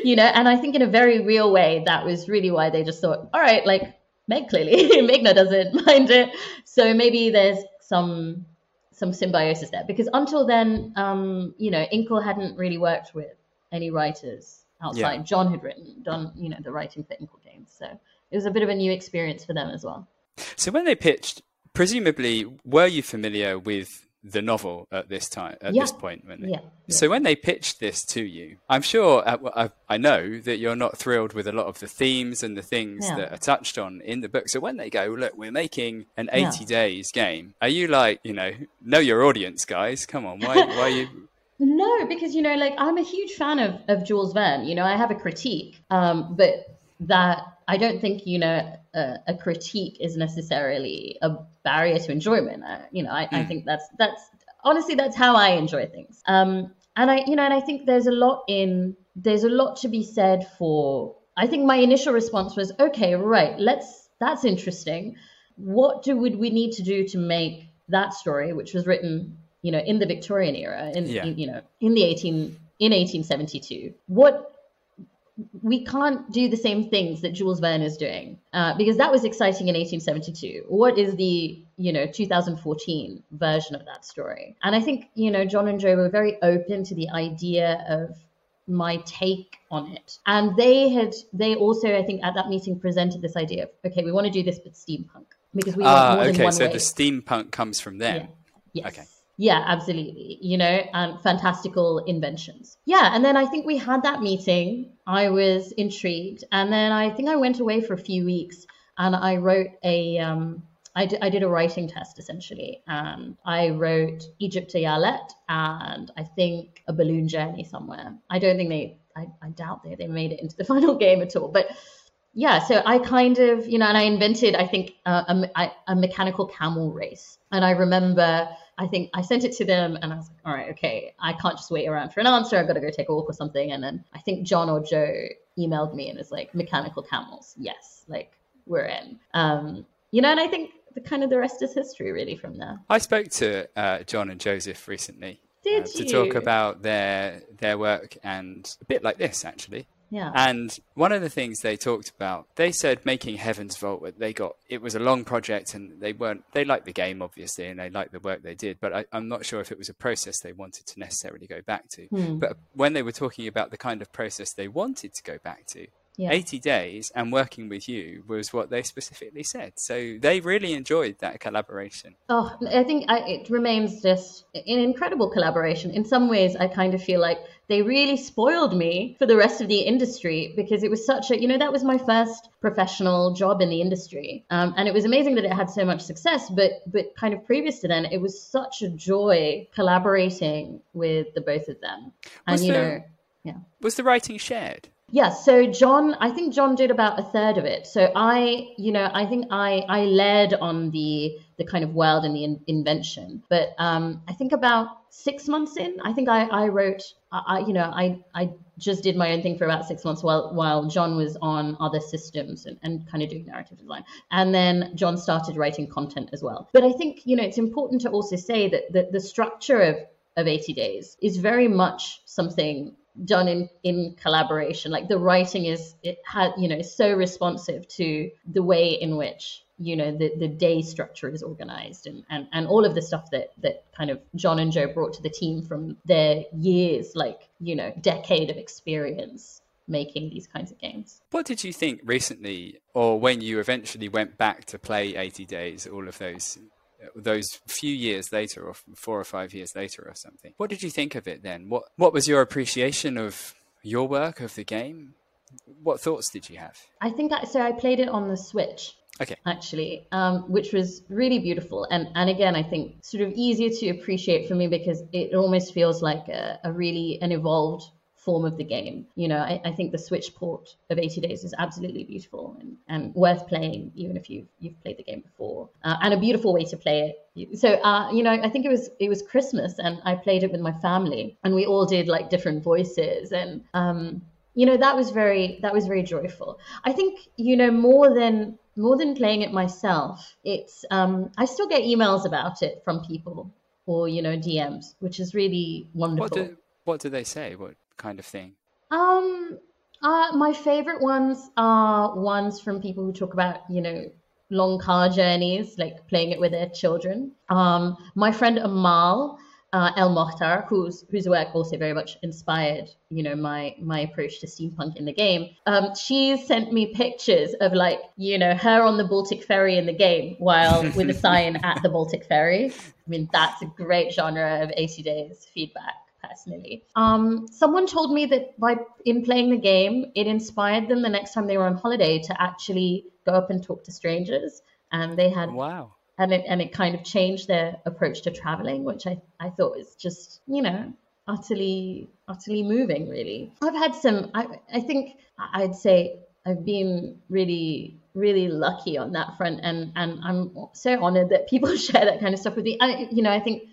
you know, and I think in a very real way, that was really why they just thought, all right, like Meg clearly, Meghna doesn't mind it, so maybe there's some some symbiosis there. Because until then, um, you know, Inkle hadn't really worked with any writers outside. Yeah. Jon had written, done, you know, the writing for Inkle games, so it was a bit of a new experience for them as well. So when they pitched, presumably, were you familiar with the novel at this time at yeah. this point when they, yeah. so when they pitched this to you i'm sure uh, I, I, know that you're not thrilled with a lot of the themes and the things yeah. that are touched on in the book so when they go look we're making an 80 days game are you like you know know your audience guys come on why why you no because you know like i'm a huge fan of of jules verne you know i have a critique um but that I don't think you know a, a, critique is necessarily a barrier to enjoyment. I, you know, I, mm. I, hmm. think that's that's honestly that's how I enjoy things. Um, and I you know, and I think there's a lot in there's a lot to be said for. I think my initial response was okay, right? Let's that's interesting. What do would we need to do to make that story, which was written, you know, in the Victorian era, in, yeah. in you know, in the 18 in 1872? What we can't do the same things that Jules Verne is doing uh, because that was exciting in 1872. What is the you know 2014 version of that story? And I think you know John and Joe were very open to the idea of my take on it, and they had they also I think at that meeting presented this idea of okay we want to do this but steampunk because we want uh, more okay, than one so way. the steampunk comes from them. Yeah. Yes. Okay. Yeah, absolutely. You know, and fantastical inventions. Yeah, and then I think we had that meeting. I was intrigued, and then I think I went away for a few weeks, and I wrote a. Um, I, d- I did a writing test essentially, and I wrote Egypt to Yarlet and I think a balloon journey somewhere. I don't think they, I, I doubt they, they made it into the final game at all, but yeah, so I kind of, you know, and I invented, I think, uh, a, a, mechanical camel race. And I remember, I think I sent it to them and I was like, all right, okay, I can't just wait around for an answer. I've got to go take a walk or something. And then I think Jon or Joe emailed me and was like, mechanical camels. Yes, like we're in. Um, you know, and I think the kind of the rest is history really from there. I spoke to uh, Jon and Joseph recently. Uh, to talk about their their work and a bit like this actually yeah. And one of the things they talked about, they said making Heaven's Vault, they got it was a long project and they weren't they liked the game obviously and they liked the work they did, but I, am not sure if it was a process they wanted to necessarily go back to. Hmm. But when they were talking about the kind of process they wanted to go back to, yeah. 80 days and working with you was what they specifically said. So they really enjoyed that collaboration. Oh, I think I, it remains just an incredible collaboration. In some ways, I kind of feel like they really spoiled me for the rest of the industry because it was such a, you know, that was my first professional job in the industry. Um, and it was amazing that it had so much success, but, but kind of previous to then, it was such a joy collaborating with the both of them. And, you there, know, yeah. Was the writing shared? Yeah, so Jon, I think Jon did about a third of it. So I, you know, I think I I led on the the kind of world and the in, invention, but um, I think about six months in, I think I I wrote, I, you know, I I just did my own thing for about six months while while Jon was on other systems and, and kind of doing narrative design, and then Jon started writing content as well. But I think you know it's important to also say that the, the structure of of 80 days is very much something done in in collaboration like the writing is it had you know so responsive to the way in which you know the the day structure is organized and and, and all of the stuff that that kind of jon and joe brought to the team from their years like you know decade of experience making these kinds of games what did you think recently or when you eventually went back to play 80 days all of those those few years later, or four or five years later, or something. What did you think of it then? What What was your appreciation of your work of the game? What thoughts did you have? I think I, so. I played it on the Switch. Okay. Actually, um, which was really beautiful, and and again, I think sort of easier to appreciate for me because it almost feels like a, a really an evolved form of the game. You know, I, I, think the Switch port of 80 Days is absolutely beautiful and, and worth playing, even if you've you've played the game before, uh, and a beautiful way to play it. So, uh, you know, I think it was it was Christmas, and I played it with my family, and we all did like different voices, and um, you know, that was very that was very joyful. I think you know more than more than playing it myself, it's um, I still get emails about it from people or you know DMs, which is really wonderful. What do, what do they say? What kind of thing? Um, uh, my favorite ones are ones from people who talk about, you know, long car journeys, like playing it with their children. Um, my friend Amal uh, El Mohtar, whose whose work also very much inspired, you know, my my approach to steampunk in the game. Um, she sent me pictures of like, you know, her on the Baltic ferry in the game, while with a sign at the Baltic ferry. I mean, that's a great genre of 80 days feedback personally. Um, someone told me that by in playing the game, it inspired them the next time they were on holiday to actually go up and talk to strangers, and they had wow. And it and it kind of changed their approach to traveling, which I, I thought was just you know utterly utterly moving. Really, I've had some. I I think I'd say I've been really really lucky on that front and and I'm so honored that people share that kind of stuff with me. I you know I think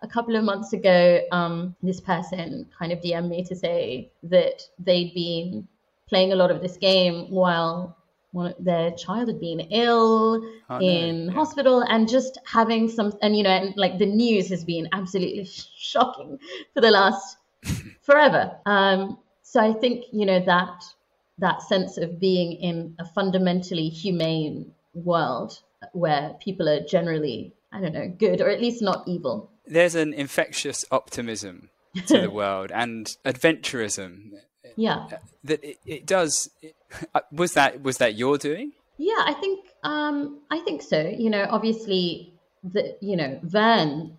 a couple of months ago, um, this person kind of DM'd me to say that they'd been playing a lot of this game while their child had been ill oh, in no. hospital and just having some, and you know, and like the news has been absolutely shocking for the last forever. Um, so I think, you know, that that sense of being in a fundamentally humane world where people are generally, I don't know, good or at least not evil there's an infectious optimism to the world and adventurism. Yeah, that it, it does. It, uh, was that was that your doing? Yeah, I think um, I think so. You know, obviously, the you know Verne,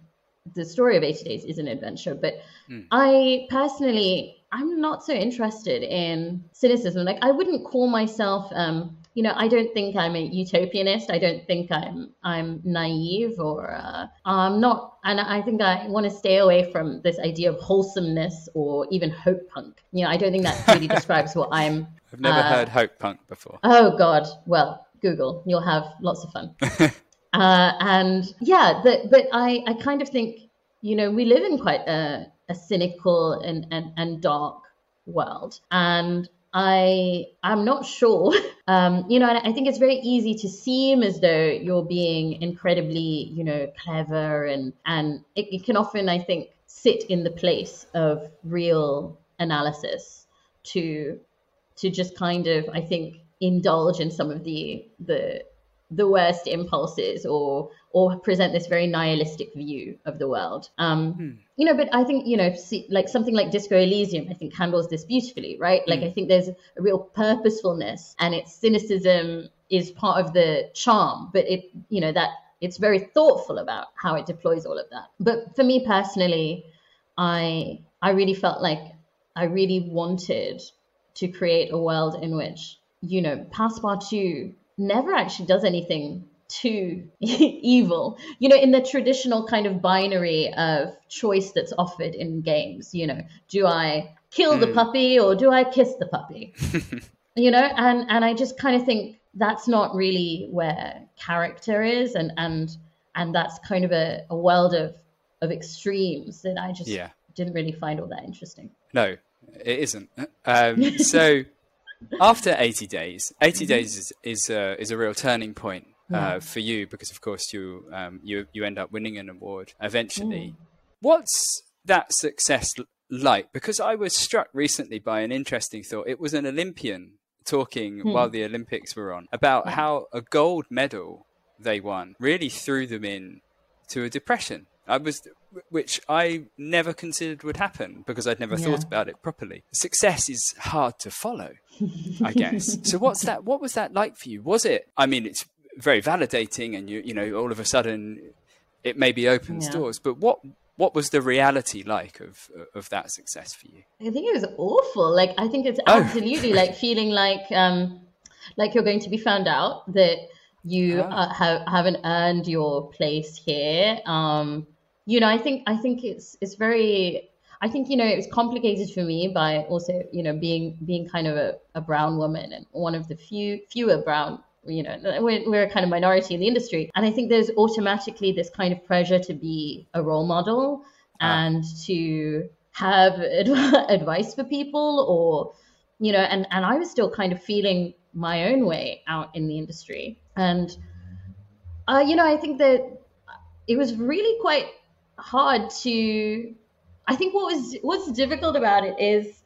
the story of Eighty Days is an adventure, but mm. I personally I'm not so interested in cynicism. Like I wouldn't call myself um, you know, I don't think I'm a utopianist. I don't think I'm I'm naive or uh, I'm not. And I think I want to stay away from this idea of wholesomeness or even hope punk. You know, I don't think that really describes what I'm. I've never uh, heard hope punk before. Oh God! Well, Google. You'll have lots of fun. uh, and yeah, the, but I I kind of think you know we live in quite a, a cynical and, and and dark world and I I'm not sure. Um, you know, and I think it's very easy to seem as though you're being incredibly, you know, clever and and it, it can often, I think, sit in the place of real analysis to to just kind of, I think, indulge in some of the the the worst impulses or or present this very nihilistic view of the world. Um, hmm. You know, but I think you know, see, like something like Disco Elysium, I think handles this beautifully, right? Like hmm. I think there's a real purposefulness, and its cynicism is part of the charm. But it, you know, that it's very thoughtful about how it deploys all of that. But for me personally, I I really felt like I really wanted to create a world in which you know Passepartout never actually does anything too evil. You know, in the traditional kind of binary of choice that's offered in games, you know, do I kill mm. the hmm. puppy or do I kiss the puppy? you know, and and I just kind of think that's not really where character is and and and that's kind of a, a world of of extremes that I just yeah. didn't really find all that interesting. No, it isn't. Um, so after 80 days, 80 mm-hmm. days is is a, is a real turning point uh, for you because, of course, you um, you you end up winning an award eventually. Mm. What's that success like? Because I was struck recently by an interesting thought. It was an Olympian talking mm. while the Olympics were on about yeah. how a gold medal they won really threw them in to a depression. I was which I never considered would happen because I'd never yeah. thought about it properly. Success is hard to follow, I guess. so what's that? What was that like for you? Was it? I mean, it's very validating, and you you know, all of a sudden, it maybe opens yeah. doors. But what what was the reality like of of that success for you? I think it was awful. Like I think it's oh. absolutely oh. like feeling like um like you're going to be found out that you ah. uh, have haven't earned your place here. Um you know, I think I think it's it's very I think you know it was complicated for me by also you know being being kind of a, a brown woman and one of the few fewer brown you know we're, we're a kind of minority in the industry and I think there's automatically this kind of pressure to be a role model ah. and to have adv- advice for people or you know and and I was still kind of feeling my own way out in the industry and uh, you know I think that it was really quite hard to I think what was what's difficult about it is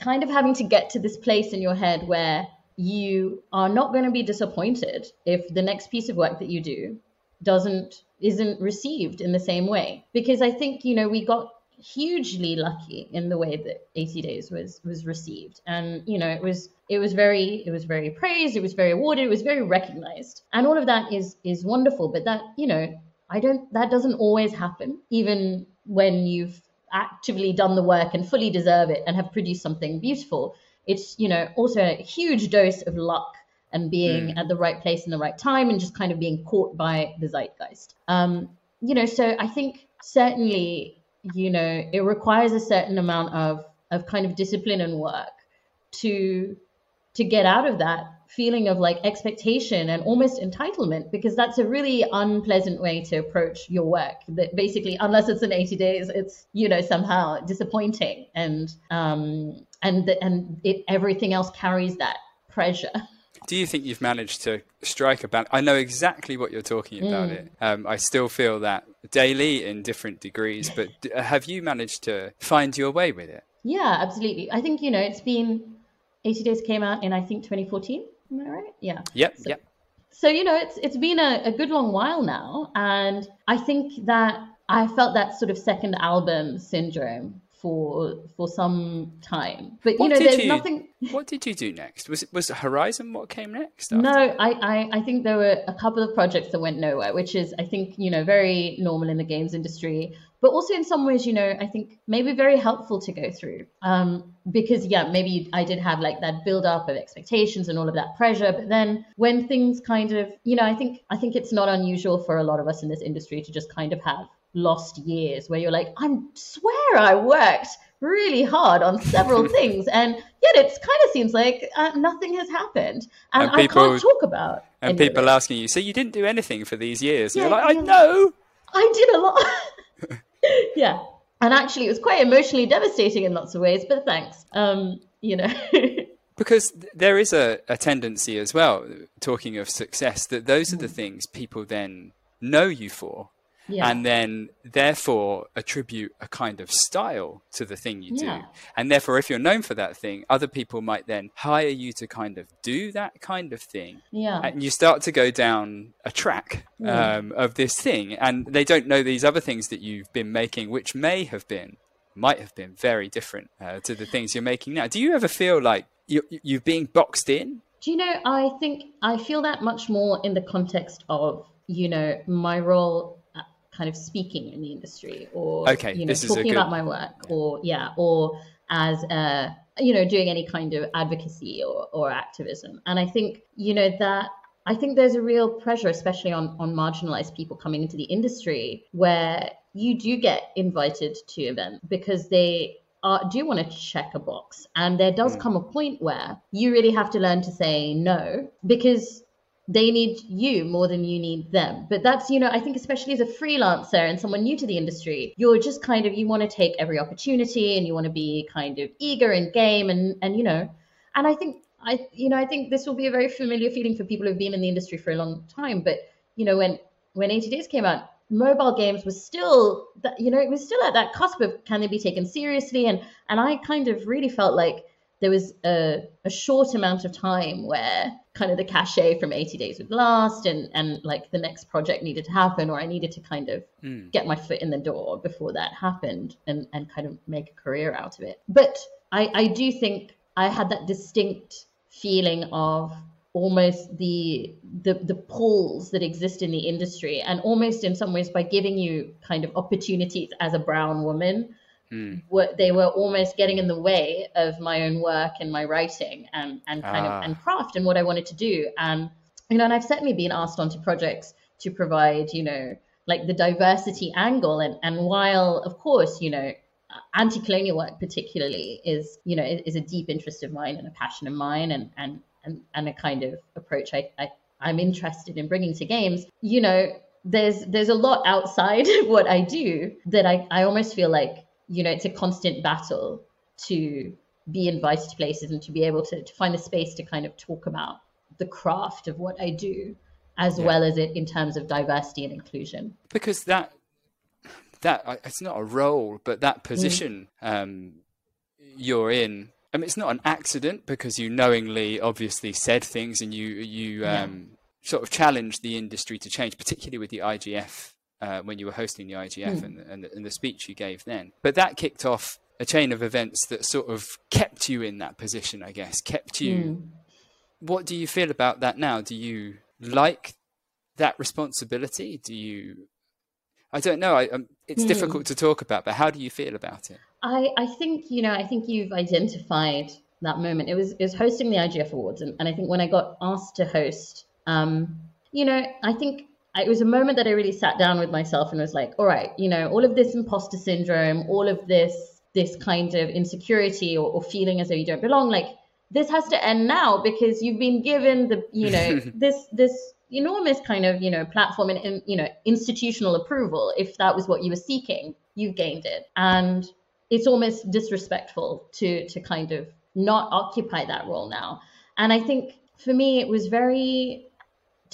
kind of having to get to this place in your head where you are not going to be disappointed if the next piece of work that you do doesn't isn't received in the same way. Because I think you know we got hugely lucky in the way that 80 days was was received. And you know it was it was very it was very praised it was very awarded it was very recognized. And all of that is is wonderful but that you know I don't, that doesn't always happen, even when you've actively done the work and fully deserve it and have produced something beautiful. It's, you know, also a huge dose of luck and being mm. at the right place in the right time and just kind of being caught by the zeitgeist. Um, you know, so I think certainly, you know, it requires a certain amount of of kind of discipline and work to to get out of that feeling of like expectation and almost entitlement because that's a really unpleasant way to approach your work that basically unless it's in 80 days it's you know somehow disappointing and um and the, and it everything else carries that pressure do you think you've managed to strike a balance? I know exactly what you're talking about. Mm. It. Um, I still feel that daily in different degrees, but have you managed to find your way with it? Yeah, absolutely. I think you know it's been 80 Days came out in I think 2014. Am I right? Yeah. Yep. So, yep. So you know, it's it's been a, a good long while now, and I think that I felt that sort of second album syndrome for for some time. But what you know, there's you, nothing. What did you do next? Was it was Horizon what came next? No, I, I I think there were a couple of projects that went nowhere, which is I think you know very normal in the games industry but also in some ways, you know, I think maybe very helpful to go through. Um, because yeah, maybe I did have like that build up of expectations and all of that pressure. But then when things kind of, you know, I think I think it's not unusual for a lot of us in this industry to just kind of have lost years where you're like, I swear I worked really hard on several things, and yet it kind of seems like uh, nothing has happened, and, and people, I can't talk about. And people asking you, so you didn't do anything for these years? Yeah, you're like, I know. I did a lot. yeah. And actually, it was quite emotionally devastating in lots of ways, but thanks. Um, you know. because there is a, a tendency as well, talking of success, that those are the mm. things people then know you for. Yeah. and then therefore attribute a kind of style to the thing you do. And therefore, if you're known for that thing, other people might then hire you to kind of do that kind of thing. Yeah. And you start to go down a track um, of this thing, and they don't know these other things that you've been making, which may have been, might have been very different uh, to the things you're making now. Do you ever feel like you, you're being boxed in? Do you know, I think I feel that much more in the context of, you know, my role kind of speaking in the industry or okay, you know talking good... about my work or yeah or as a you know doing any kind of advocacy or, or activism. And i think you know that i think there's a real pressure especially on on marginalized people coming into the industry where you do get invited to events because they are, do want to check a box. And there does mm. come a point where you really have to learn to say no because they need you more than you need them. But that's, you know, I think especially as a freelancer and someone new to the industry, you're just kind of you want to take every opportunity and you want to be kind of eager and game and and you know, and I think I you know, I think this will be a very familiar feeling for people who've been in the industry for a long time. But you know, when when 80 Days came out, mobile games was still that you know, it was still at that cusp of can they be taken seriously? And and I kind of really felt like there was a, a short amount of time where kind of the cachet from 80 days would last and and like the next project needed to happen or i needed to kind of mm. get my foot in the door before that happened and and kind of make a career out of it but i i do think i had that distinct feeling of almost the the the pulls that exist in the industry and almost in some ways by giving you kind of opportunities as a brown woman mm. were, they were almost getting in the way of my own work and my writing and, and kind ah. of and craft and what I wanted to do. And you know, and I've certainly been asked onto projects to provide, you know, like the diversity angle. And and while of course, you know, anti-colonial work particularly is, you know, is a deep interest of mine and a passion of mine and and and, and a kind of approach I, I I'm interested in bringing to games. You know, there's there's a lot outside what I do that I, I almost feel like you know, it's a constant battle to be invited to places and to be able to, to find a space to kind of talk about the craft of what I do, as yeah. well as it in terms of diversity and inclusion. Because that that it's not a role, but that mm. position mm. um, you're in. I mean, it's not an accident because you knowingly, obviously, said things and you you um, sort of challenged the industry to change, particularly with the IGF uh, when you were hosting the IGF mm. and, and, and, the speech you gave then. But that kicked off a chain of events that sort of kept you in that position, I guess, kept you. Mm. What do you feel about that now? Do you like that responsibility? Do you? I don't know. I, um, it's mm. difficult to talk about, but how do you feel about it? I, I think you know. I think you've identified that moment. It was it was hosting the IGF Awards, and, and I think when I got asked to host, um, you know, I think it was a moment that I really sat down with myself and was like, all right, you know, all of this imposter syndrome, all of this this kind of insecurity or, or feeling as though you don't belong, like this has to end now because you've been given the, you know, this this enormous kind of, you know, platform and, and you know, institutional approval. If that was what you were seeking, you've gained it, and it's almost disrespectful to to kind of not occupy that role now. And I think for me, it was very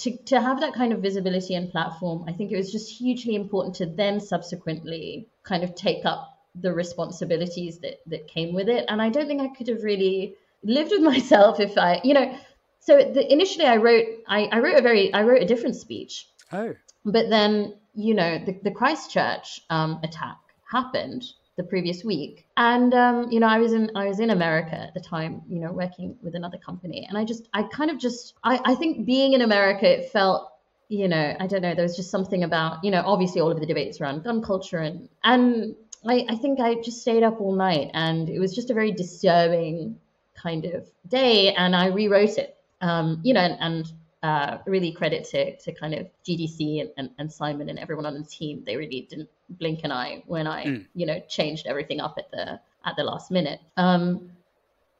to, to have that kind of visibility and platform, I think it was just hugely important to then subsequently kind of take up the responsibilities that, that came with it. And I don't think I could have really lived with myself if I, you know, so the, initially I wrote, I, I wrote a very, I wrote a different speech. Oh. But then, you know, the, the Christchurch um, attack happened the previous week. And um, you know, I was in I was in America at the time, you know, working with another company, and I just I kind of just I, I think being in America, it felt you know I don't know there was just something about you know obviously all of the debates around gun culture and and I, I think I just stayed up all night, and it was just a very disturbing kind of day, and I rewrote it. Um, you know, and, and uh, really credit to, to kind of GDC and, and, and, Simon and everyone on the team. They really didn't blink an eye when I, mm. you know, changed everything up at the at the last minute. Um,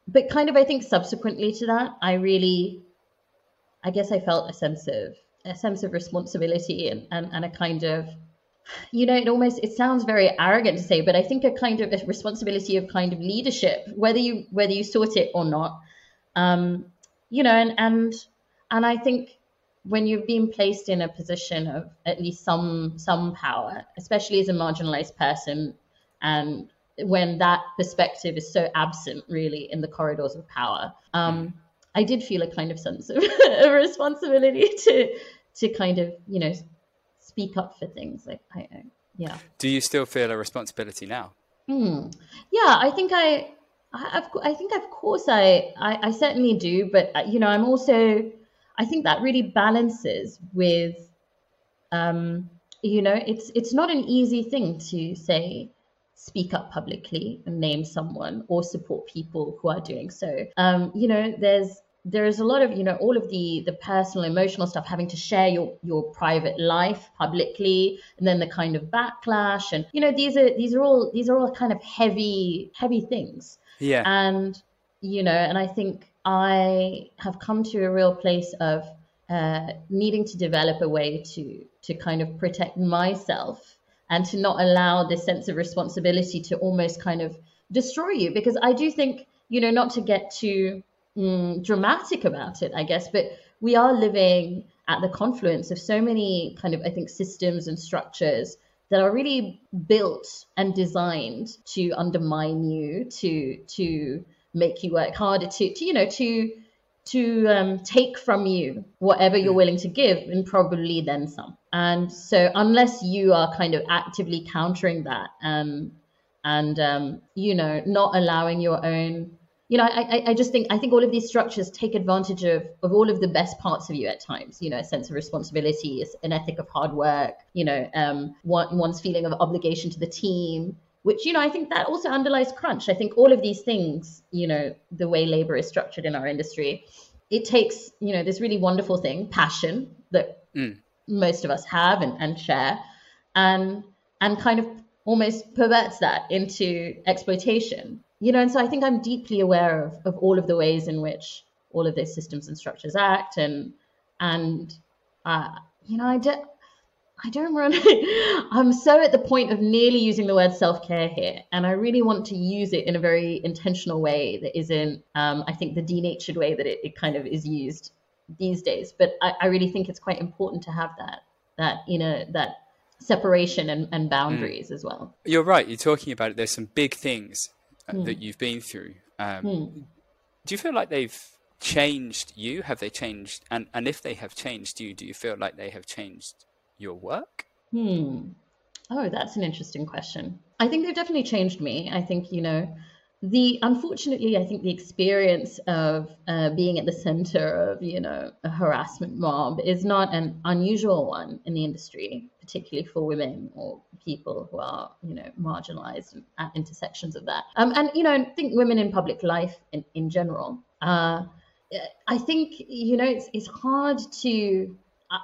but kind of, I think subsequently to that, I really, I guess I felt a sense of a sense of responsibility and, and, and a kind of you know it almost it sounds very arrogant to say but i think a kind of a responsibility of kind of leadership whether you whether you sort it or not um you know and and and I think when you've been placed in a position of at least some some power, especially as a marginalized person, and when that perspective is so absent, really, in the corridors of power, um, mm. I did feel a kind of sense of a responsibility to to kind of you know speak up for things. Like I, I yeah. Do you still feel a responsibility now? Hmm. Yeah, I think I, I, I think of course I, I, I certainly do, but uh, you know, I'm also, I think that really balances with, um, you know, it's it's not an easy thing to say speak up publicly and name someone or support people who are doing so. Um, you know, there's there is a lot of you know all of the the personal emotional stuff having to share your your private life publicly and then the kind of backlash and you know these are these are all these are all kind of heavy heavy things yeah and you know and i think i have come to a real place of uh, needing to develop a way to to kind of protect myself and to not allow this sense of responsibility to almost kind of destroy you because i do think you know not to get too mm, dramatic about it, I guess. But we are living at the confluence of so many kind of, I think, systems and structures that are really built and designed to undermine you, to to make you work harder, to, to you know, to to um, take from you whatever you're willing to give and probably then some. And so unless you are kind of actively countering that um, and um, you know not allowing your own you know, I, I just think I think all of these structures take advantage of of all of the best parts of you at times. You know, a sense of responsibility, an ethic of hard work. You know, um, one, one's feeling of obligation to the team, which you know I think that also underlies crunch. I think all of these things, you know, the way labor is structured in our industry, it takes you know this really wonderful thing, passion that mm. most of us have and, and share, and and kind of almost perverts that into exploitation you know, and so I think I'm deeply aware of, of all of the ways in which all of these systems and structures act, and and uh, you know, I don't. I don't run. I'm so at the point of nearly using the word self care here, and I really want to use it in a very intentional way that isn't, um, I think, the denatured way that it, it kind of is used these days. But I, I really think it's quite important to have that that inner that separation and, and boundaries mm. as well. You're right. You're talking about it. There's some big things mm. that you've been through. Um, mm. Do you feel like they've changed you? Have they changed? And and if they have changed you, do you feel like they have changed your work? Hmm. Oh, that's an interesting question. I think they've definitely changed me. I think you know the unfortunately i think the experience of uh, being at the center of you know a harassment mob is not an unusual one in the industry particularly for women or people who are you know marginalized at intersections of that um, and you know i think women in public life in, in general uh, i think you know it's, it's hard to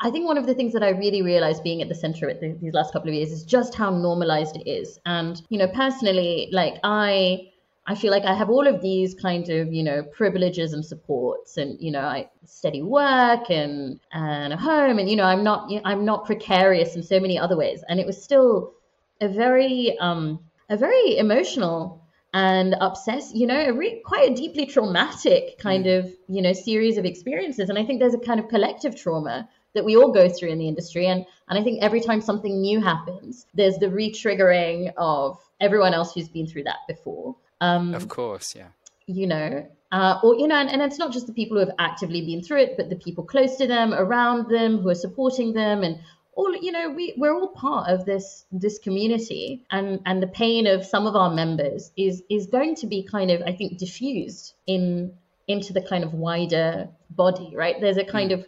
I think one of the things that I really realized being at the center of it these last couple of years is just how normalized it is. And, you know, personally, like I I feel like I have all of these kind of, you know, privileges and supports and, you know, I steady work and, and a home and, you know, I'm not, I'm not precarious in so many other ways. And it was still a very, um, a very emotional and obsessed, you know, a re- quite a deeply traumatic kind mm. of, you know, series of experiences. And I think there's a kind of collective trauma that we all go through in the industry. And, and I think every time something new happens, there's the re-triggering of everyone else who's been through that before. Um, of course, yeah. You know, uh, or you know, and, and it's not just the people who have actively been through it, but the people close to them, around them, who are supporting them, and all you know, we we're all part of this this community, and and the pain of some of our members is is going to be kind of, I think, diffused in into the kind of wider body, right? There's a kind mm. of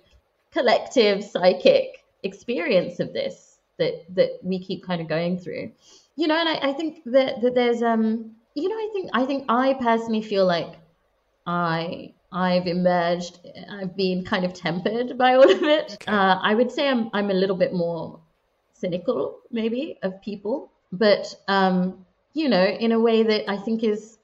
collective psychic experience of this that that we keep kind of going through you know and i, I think that, that there's um you know, I think I think I personally feel like I I've emerged. I've been kind of tempered by all of it. Okay. Uh, I would say I'm I'm a little bit more cynical, maybe, of people, but um, you know, in a way that I think is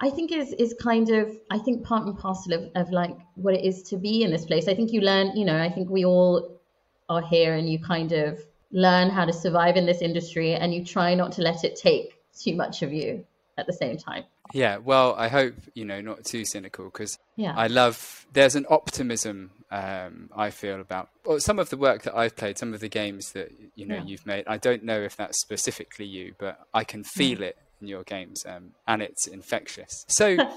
I think is is kind of I think part and parcel of, of like what it is to be in this place. I think you learn, you know, I think we all are here and you kind of learn how to survive in this industry and you try not to let it take too much of you at the same time. Yeah, well, I hope you know not too cynical because Yeah. I love. There's an optimism um, I feel about well, some of the work that I've played, some of the games that you know Yeah. you've made. I don't know if that's specifically you, but I can feel it in your games, um, and it's infectious. So.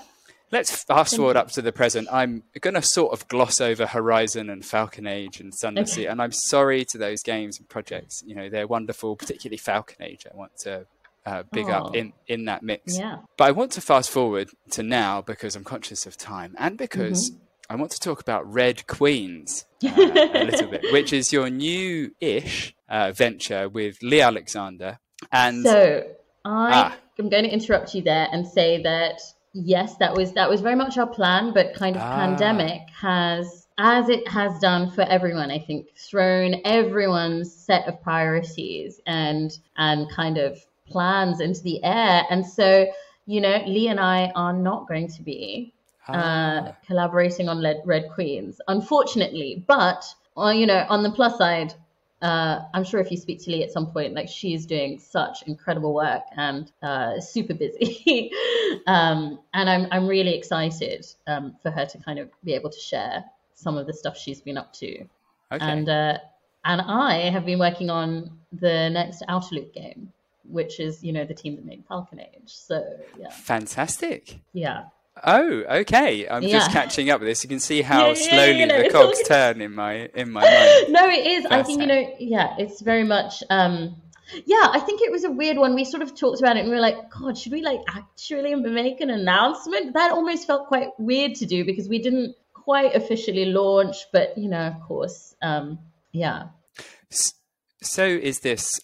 Let's fast forward up to the present. I'm going to sort of gloss over Horizon and Falcon Age and Sunless Sea, and I'm sorry to those games and projects. You know, they're wonderful, particularly Falcon Age. I want to uh, big Aw. up in, in that mix. Yeah. But I want to fast forward to now because I'm conscious of time and because Mm-hmm. I want to talk about Red Queens uh, a little bit, which is your new ish uh, venture with Leigh Alexander. And So I Ah. Am going to interrupt you there and say that yes, that was that was very much our plan, but kind of Ah. pandemic has, as it has done for everyone, I think, thrown everyone's set of priorities and and kind of plans into the air. And so, you know, Leigh and I are not going to be uh, Ah. collaborating on Red, Red Queens, unfortunately. But uh, you know, on the plus side, uh, I'm sure if you speak to Leigh at some point, like she's doing such incredible work and uh, super busy, um, and I'm I'm really excited um, for her to kind of be able to share some of the stuff she's been up to. okay. And uh, and I have been working on the next Outer Loop game, which is you know the team that made Falcon Age. So yeah, Fantastic. yeah. Oh, okay. I'm just catching up with this. You can see how Yeah, yeah, slowly know, the cogs turn in my in my mind. no, it is. I think you know, yeah, it's very much. um Yeah, I think it was a weird one. We sort of talked about it, and we were like, "God, should we like actually make an announcement?" That almost felt quite weird to do because we didn't quite officially launch, but you know, of course, um yeah. So is this?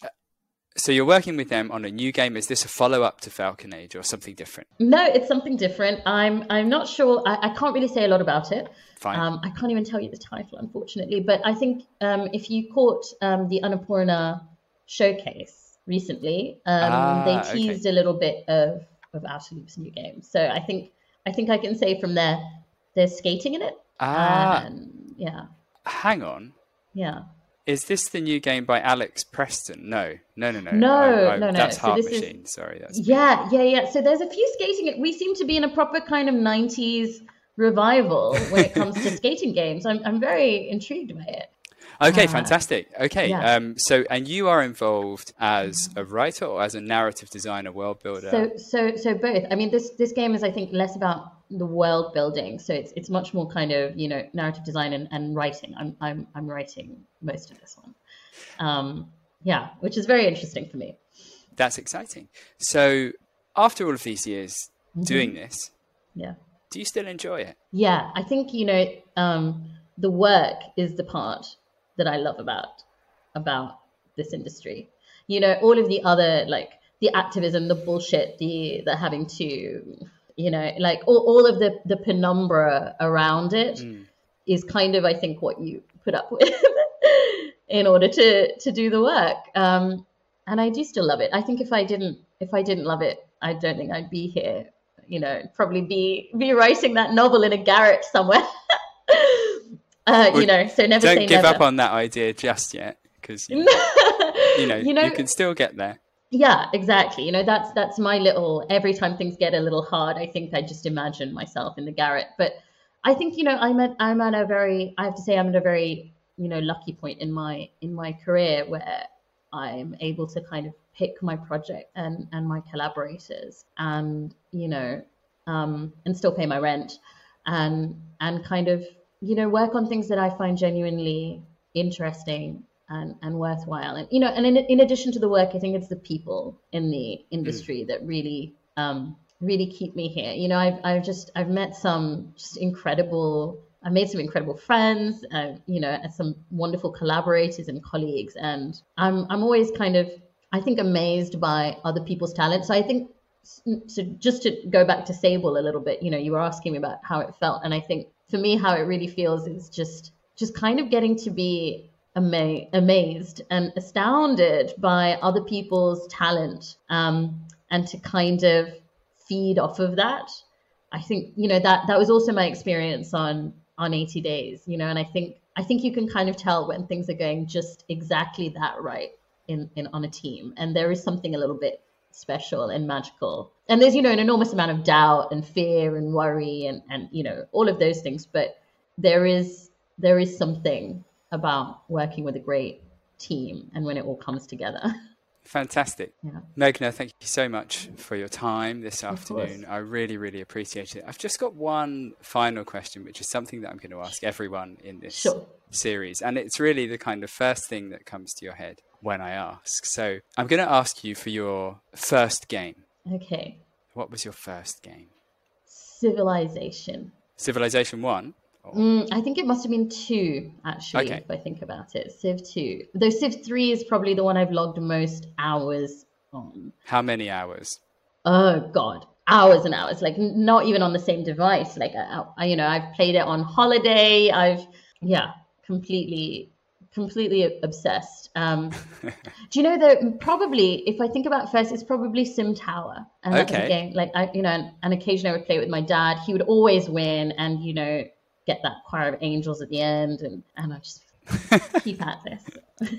So you're working with them on a new game. Is this a follow up to Falcon Age or something different? No, it's something different. I'm I'm not sure. I, I can't really say a lot about it. Fine. Um, I can't even tell you the title, unfortunately. But I think um, if you caught um, the Annapurna showcase recently, um, Ah, they okay. teased a little bit of of Outer Loop's new game. So I think I think I can say from there, there's skating in it. ah, And yeah, hang on. yeah. Is this the new game by Alx Preston? No, no, no, no. No, I- I- no, no. That's So Heart this is- Machine. Sorry, that's Yeah, yeah, yeah. So there's a few skating. We seem to be in a proper kind of 90s revival when it comes to skating games. I'm, I'm very intrigued by it. okay. uh, fantastic. Okay. yeah. Um. So, and you are involved as a writer or as a narrative designer, world builder? So, so, so both. I mean, this this game is, I think, less about the world building. So it's it's much more kind of you know narrative design and, and writing. I'm I'm I'm writing most of this one. Um, yeah, which is very interesting for me. That's exciting. So, after all of these years Mm-hmm. doing this, Yeah. do you still enjoy it? Yeah, I think you know um, the work is the part that I love about about this industry. You know, all of the other like the activism, the bullshit, the the having to, you know, like all, all of the the penumbra around it is Mm. kind of I think what you put up with in order to to do the work. Um, and I do still love it. I think if I didn't if I didn't love it, I don't think I'd be here. You know, probably be be writing that novel in a garret somewhere. uh, Well, you know, so never Don't give never. up on that idea just yet, because you, you know you know, you can still get there. Yeah, exactly. You know, that's that's my little. Every time things get a little hard, I think I just imagine myself in the garret. But I think you know, I'm at I'm at a very. I have to say, I'm at a very you know lucky point in my in my career where I'm able to kind of pick my project and and my collaborators, and you know, um, and still pay my rent, and and kind of you know work on things that I find genuinely interesting and, and worthwhile. And you know, and in, in addition to the work, I think it's the people in the industry that really um, really keep me here. You know, I've I've just I've met some just incredible. I've made some incredible friends, uh, you know, and some wonderful collaborators and colleagues, and I'm I'm always kind of I think amazed by other people's talent. So I think so just to go back to Sable a little bit, you know, you were asking me about how it felt, and I think for me, how it really feels is just just kind of getting to be ama- amazed and astounded by other people's talent, um, and to kind of feed off of that. I think you know that that was also my experience on on 80 days, you know, and I think I think you can kind of tell when things are going just exactly that right in in on a team, and there is something a little bit special and magical. And there's, you know, an enormous amount of doubt and fear and worry and, and you know, all of those things. But there is there is something about working with a great team and when it all comes together. Fantastic. Yeah. Meghna, thank you so much for your time this Of afternoon. course. I really, really appreciate it. I've just got one final question, which is something that I'm going to ask everyone in this Sure. series. And it's really the kind of first thing that comes to your head when I ask. So I'm going to ask you for your first game. Okay. What was your first game? Civilization. Civilization 1? Mm, I think it must have been two, actually, Okay. if I think about it. Civ 2. Though Civ 3 is probably the one I've logged most hours on. How many hours? Oh, God. Hours and hours. Like, not even on the same device. Like, I, I, you know, I've played it on holiday. I've, yeah, completely, completely obsessed. Um, do you know that probably, if I think about first, it's probably Sim Tower. And that was a Okay. game, like, I, you know, and occasionally I would play it with my dad. He would always win and, you know, get that choir of angels at the end. And, and I just keep at this.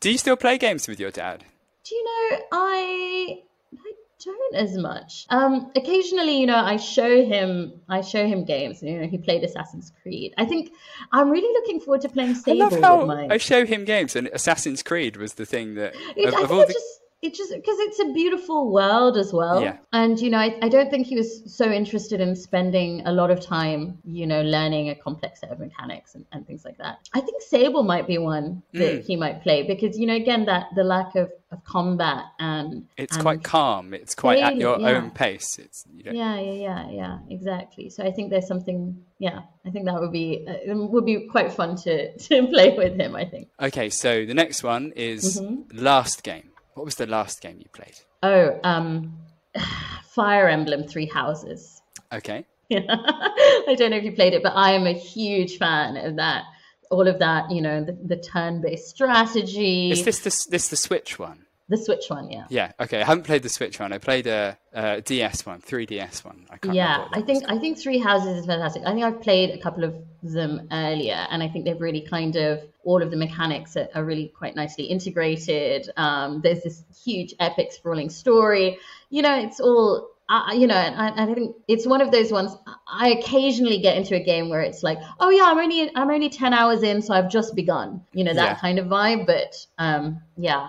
Do you still play games with your dad? Do you know, I I don't as much. Um, occasionally, you know, I show him I show him games. You know, he played Assassin's Creed. I think I'm really looking forward to playing I Sable love with how my. I show him games, and Assassin's Creed was the thing that It, of, I of think all it the just it just because it's a beautiful world as well. Yeah. And you know, I, I don't think he was so interested in spending a lot of time, you know, learning a complex set of mechanics and, and things like that. I think Sable might be one that Mm. he might play because you know, again, that the lack of, of combat and it's and quite calm. It's quite at your yeah. own pace. It's you don't, Yeah, yeah, yeah, yeah, exactly. So I think there's something. Yeah, I think that would be uh, it would be quite fun to to play with him. I think. Okay, so the next one is Mm-hmm. last game. What was the last game you played? Oh, um, Fire Emblem Three Houses. Okay, I don't know if you played it, but I am a huge fan of that. All of that, you know, the, the turn-based strategy. is this the this the Switch one? The Switch one? Yeah. Yeah. Okay, I haven't played the Switch one. I played a, a DS one, 3DS one. I can't. yeah remember what that i think i think three houses is fantastic i think i've played a couple of them earlier and i think they've really kind of all of the mechanics are, are really quite nicely integrated um, there's this huge epic sprawling story you know it's all I you know, I, I think it's one of those ones. I occasionally get into a game where it's like, oh yeah, I'm only I'm only ten hours in, so I've just begun. You know that Yeah. kind of vibe. But um, yeah,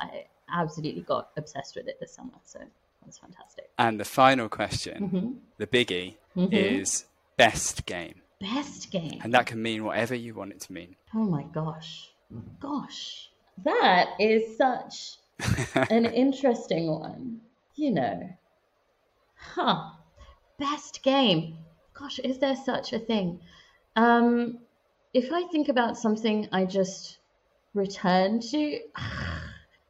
absolutely got obsessed with it this summer. So that's fantastic. And the final question, hmm the biggie, Mhm. is best game, Best game. and that can mean whatever you want it to mean. Oh my gosh. Gosh. That is such an interesting one. You know. Huh. Best game. Gosh, is there such a thing? Um, if I think about something I just return to,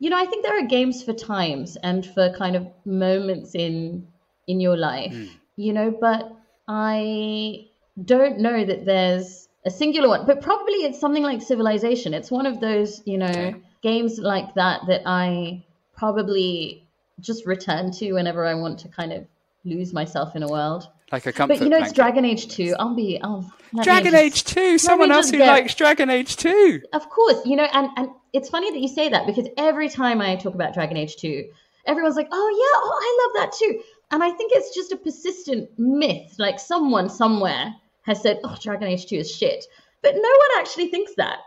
you know, I think there are games for times and for kind of moments in in your life, Mm. you know, but I don't know that there's a singular one, but probably it's something like Civilization. It's one of those, you know, Okay. games like that that I probably just return to whenever I want to kind of lose myself in a world. Like a comfort But you know, it's blanket. Dragon Age 2. I'll be, I'll, Dragon just- Age 2, someone else who get- likes Dragon Age 2. Of course, you know, and, and it's funny that you say that because every time I talk about Dragon Age 2, everyone's like, oh, yeah, oh, I love that too. And I think it's just a persistent myth. Like someone somewhere has said, oh, Dragon Age 2 is shit. But no one actually thinks that.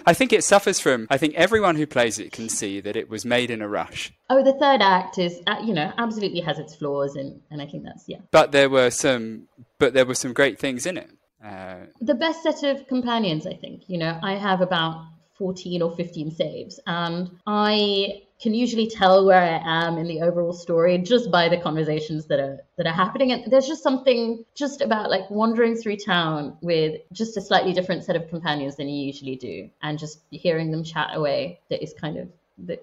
I think it suffers from, I think everyone who plays it can see that it was made in a rush. oh, the third act is, uh, you know, absolutely has its flaws. And, and I think that's, yeah. But there were some, but there were some great things in it. Uh, the best set of companions i think you know i have about 14 or 15 saves and i can usually tell where i am in the overall story just by the conversations that are that are happening. And there's just something just about like wandering through town with just a slightly different set of companions than you usually do and just hearing them chat away that is kind of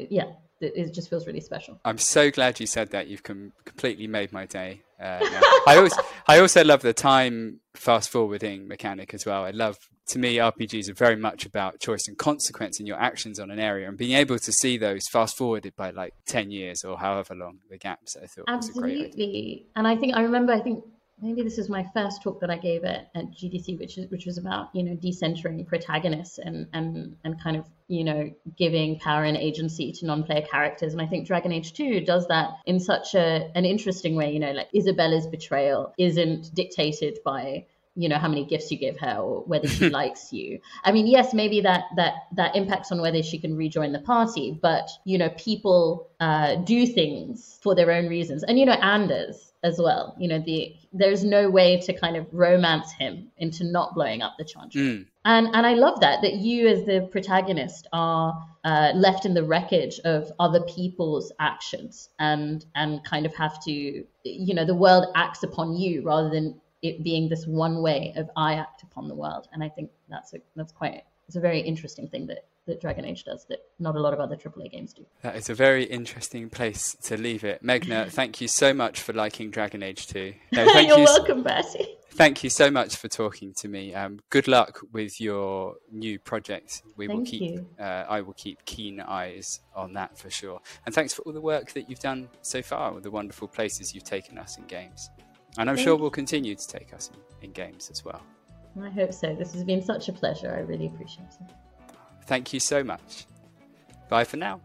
yeah it just feels really special I'm so glad you said that. You've com- completely made my day. Uh. I also, I also love the time fast forwarding mechanic as well. I love, to me, RPGs are very much about choice and consequence in your actions on an area, and being able to see those fast forwarded by like ten years or however long the gaps. I thought was a great idea. Absolutely. And I think I remember I think maybe this is my first talk that I gave at, at GDC, which is which was about you know decentering protagonists and and and kind of you know giving power and agency to non-player characters. And I think Dragon Age 2 does that in such a an interesting way. You know, like Isabela's betrayal isn't dictated by you know how many gifts you give her or whether she likes you i mean yes maybe that that that impacts on whether she can rejoin the party but you know people uh, do things for their own reasons and you know anders as well you know the there's no way to kind of romance him into not blowing up the chantry mm. and and i love that that you as the protagonist are uh, left in the wreckage of other people's actions and and kind of have to you know the world acts upon you rather than it being this one way of I act upon the world. And I think that's a, that's quite it's a very interesting thing that that Dragon Age does that not a lot of other AAA games do. That is a very interesting place to leave it. Meghna, thank you so much for liking Dragon Age 2. No, You're you welcome, Bertie. Thank you so much for talking to me. Um, good luck with your new project. We thank will keep. Uh, I will keep keen eyes on that for sure. And thanks for all the work that you've done so far with the wonderful places you've taken us in games. And I'm Thank sure we'll continue to take us in, in games as well. I hope so. This has been such a pleasure. I really appreciate it. Thank you so much. Bye for now.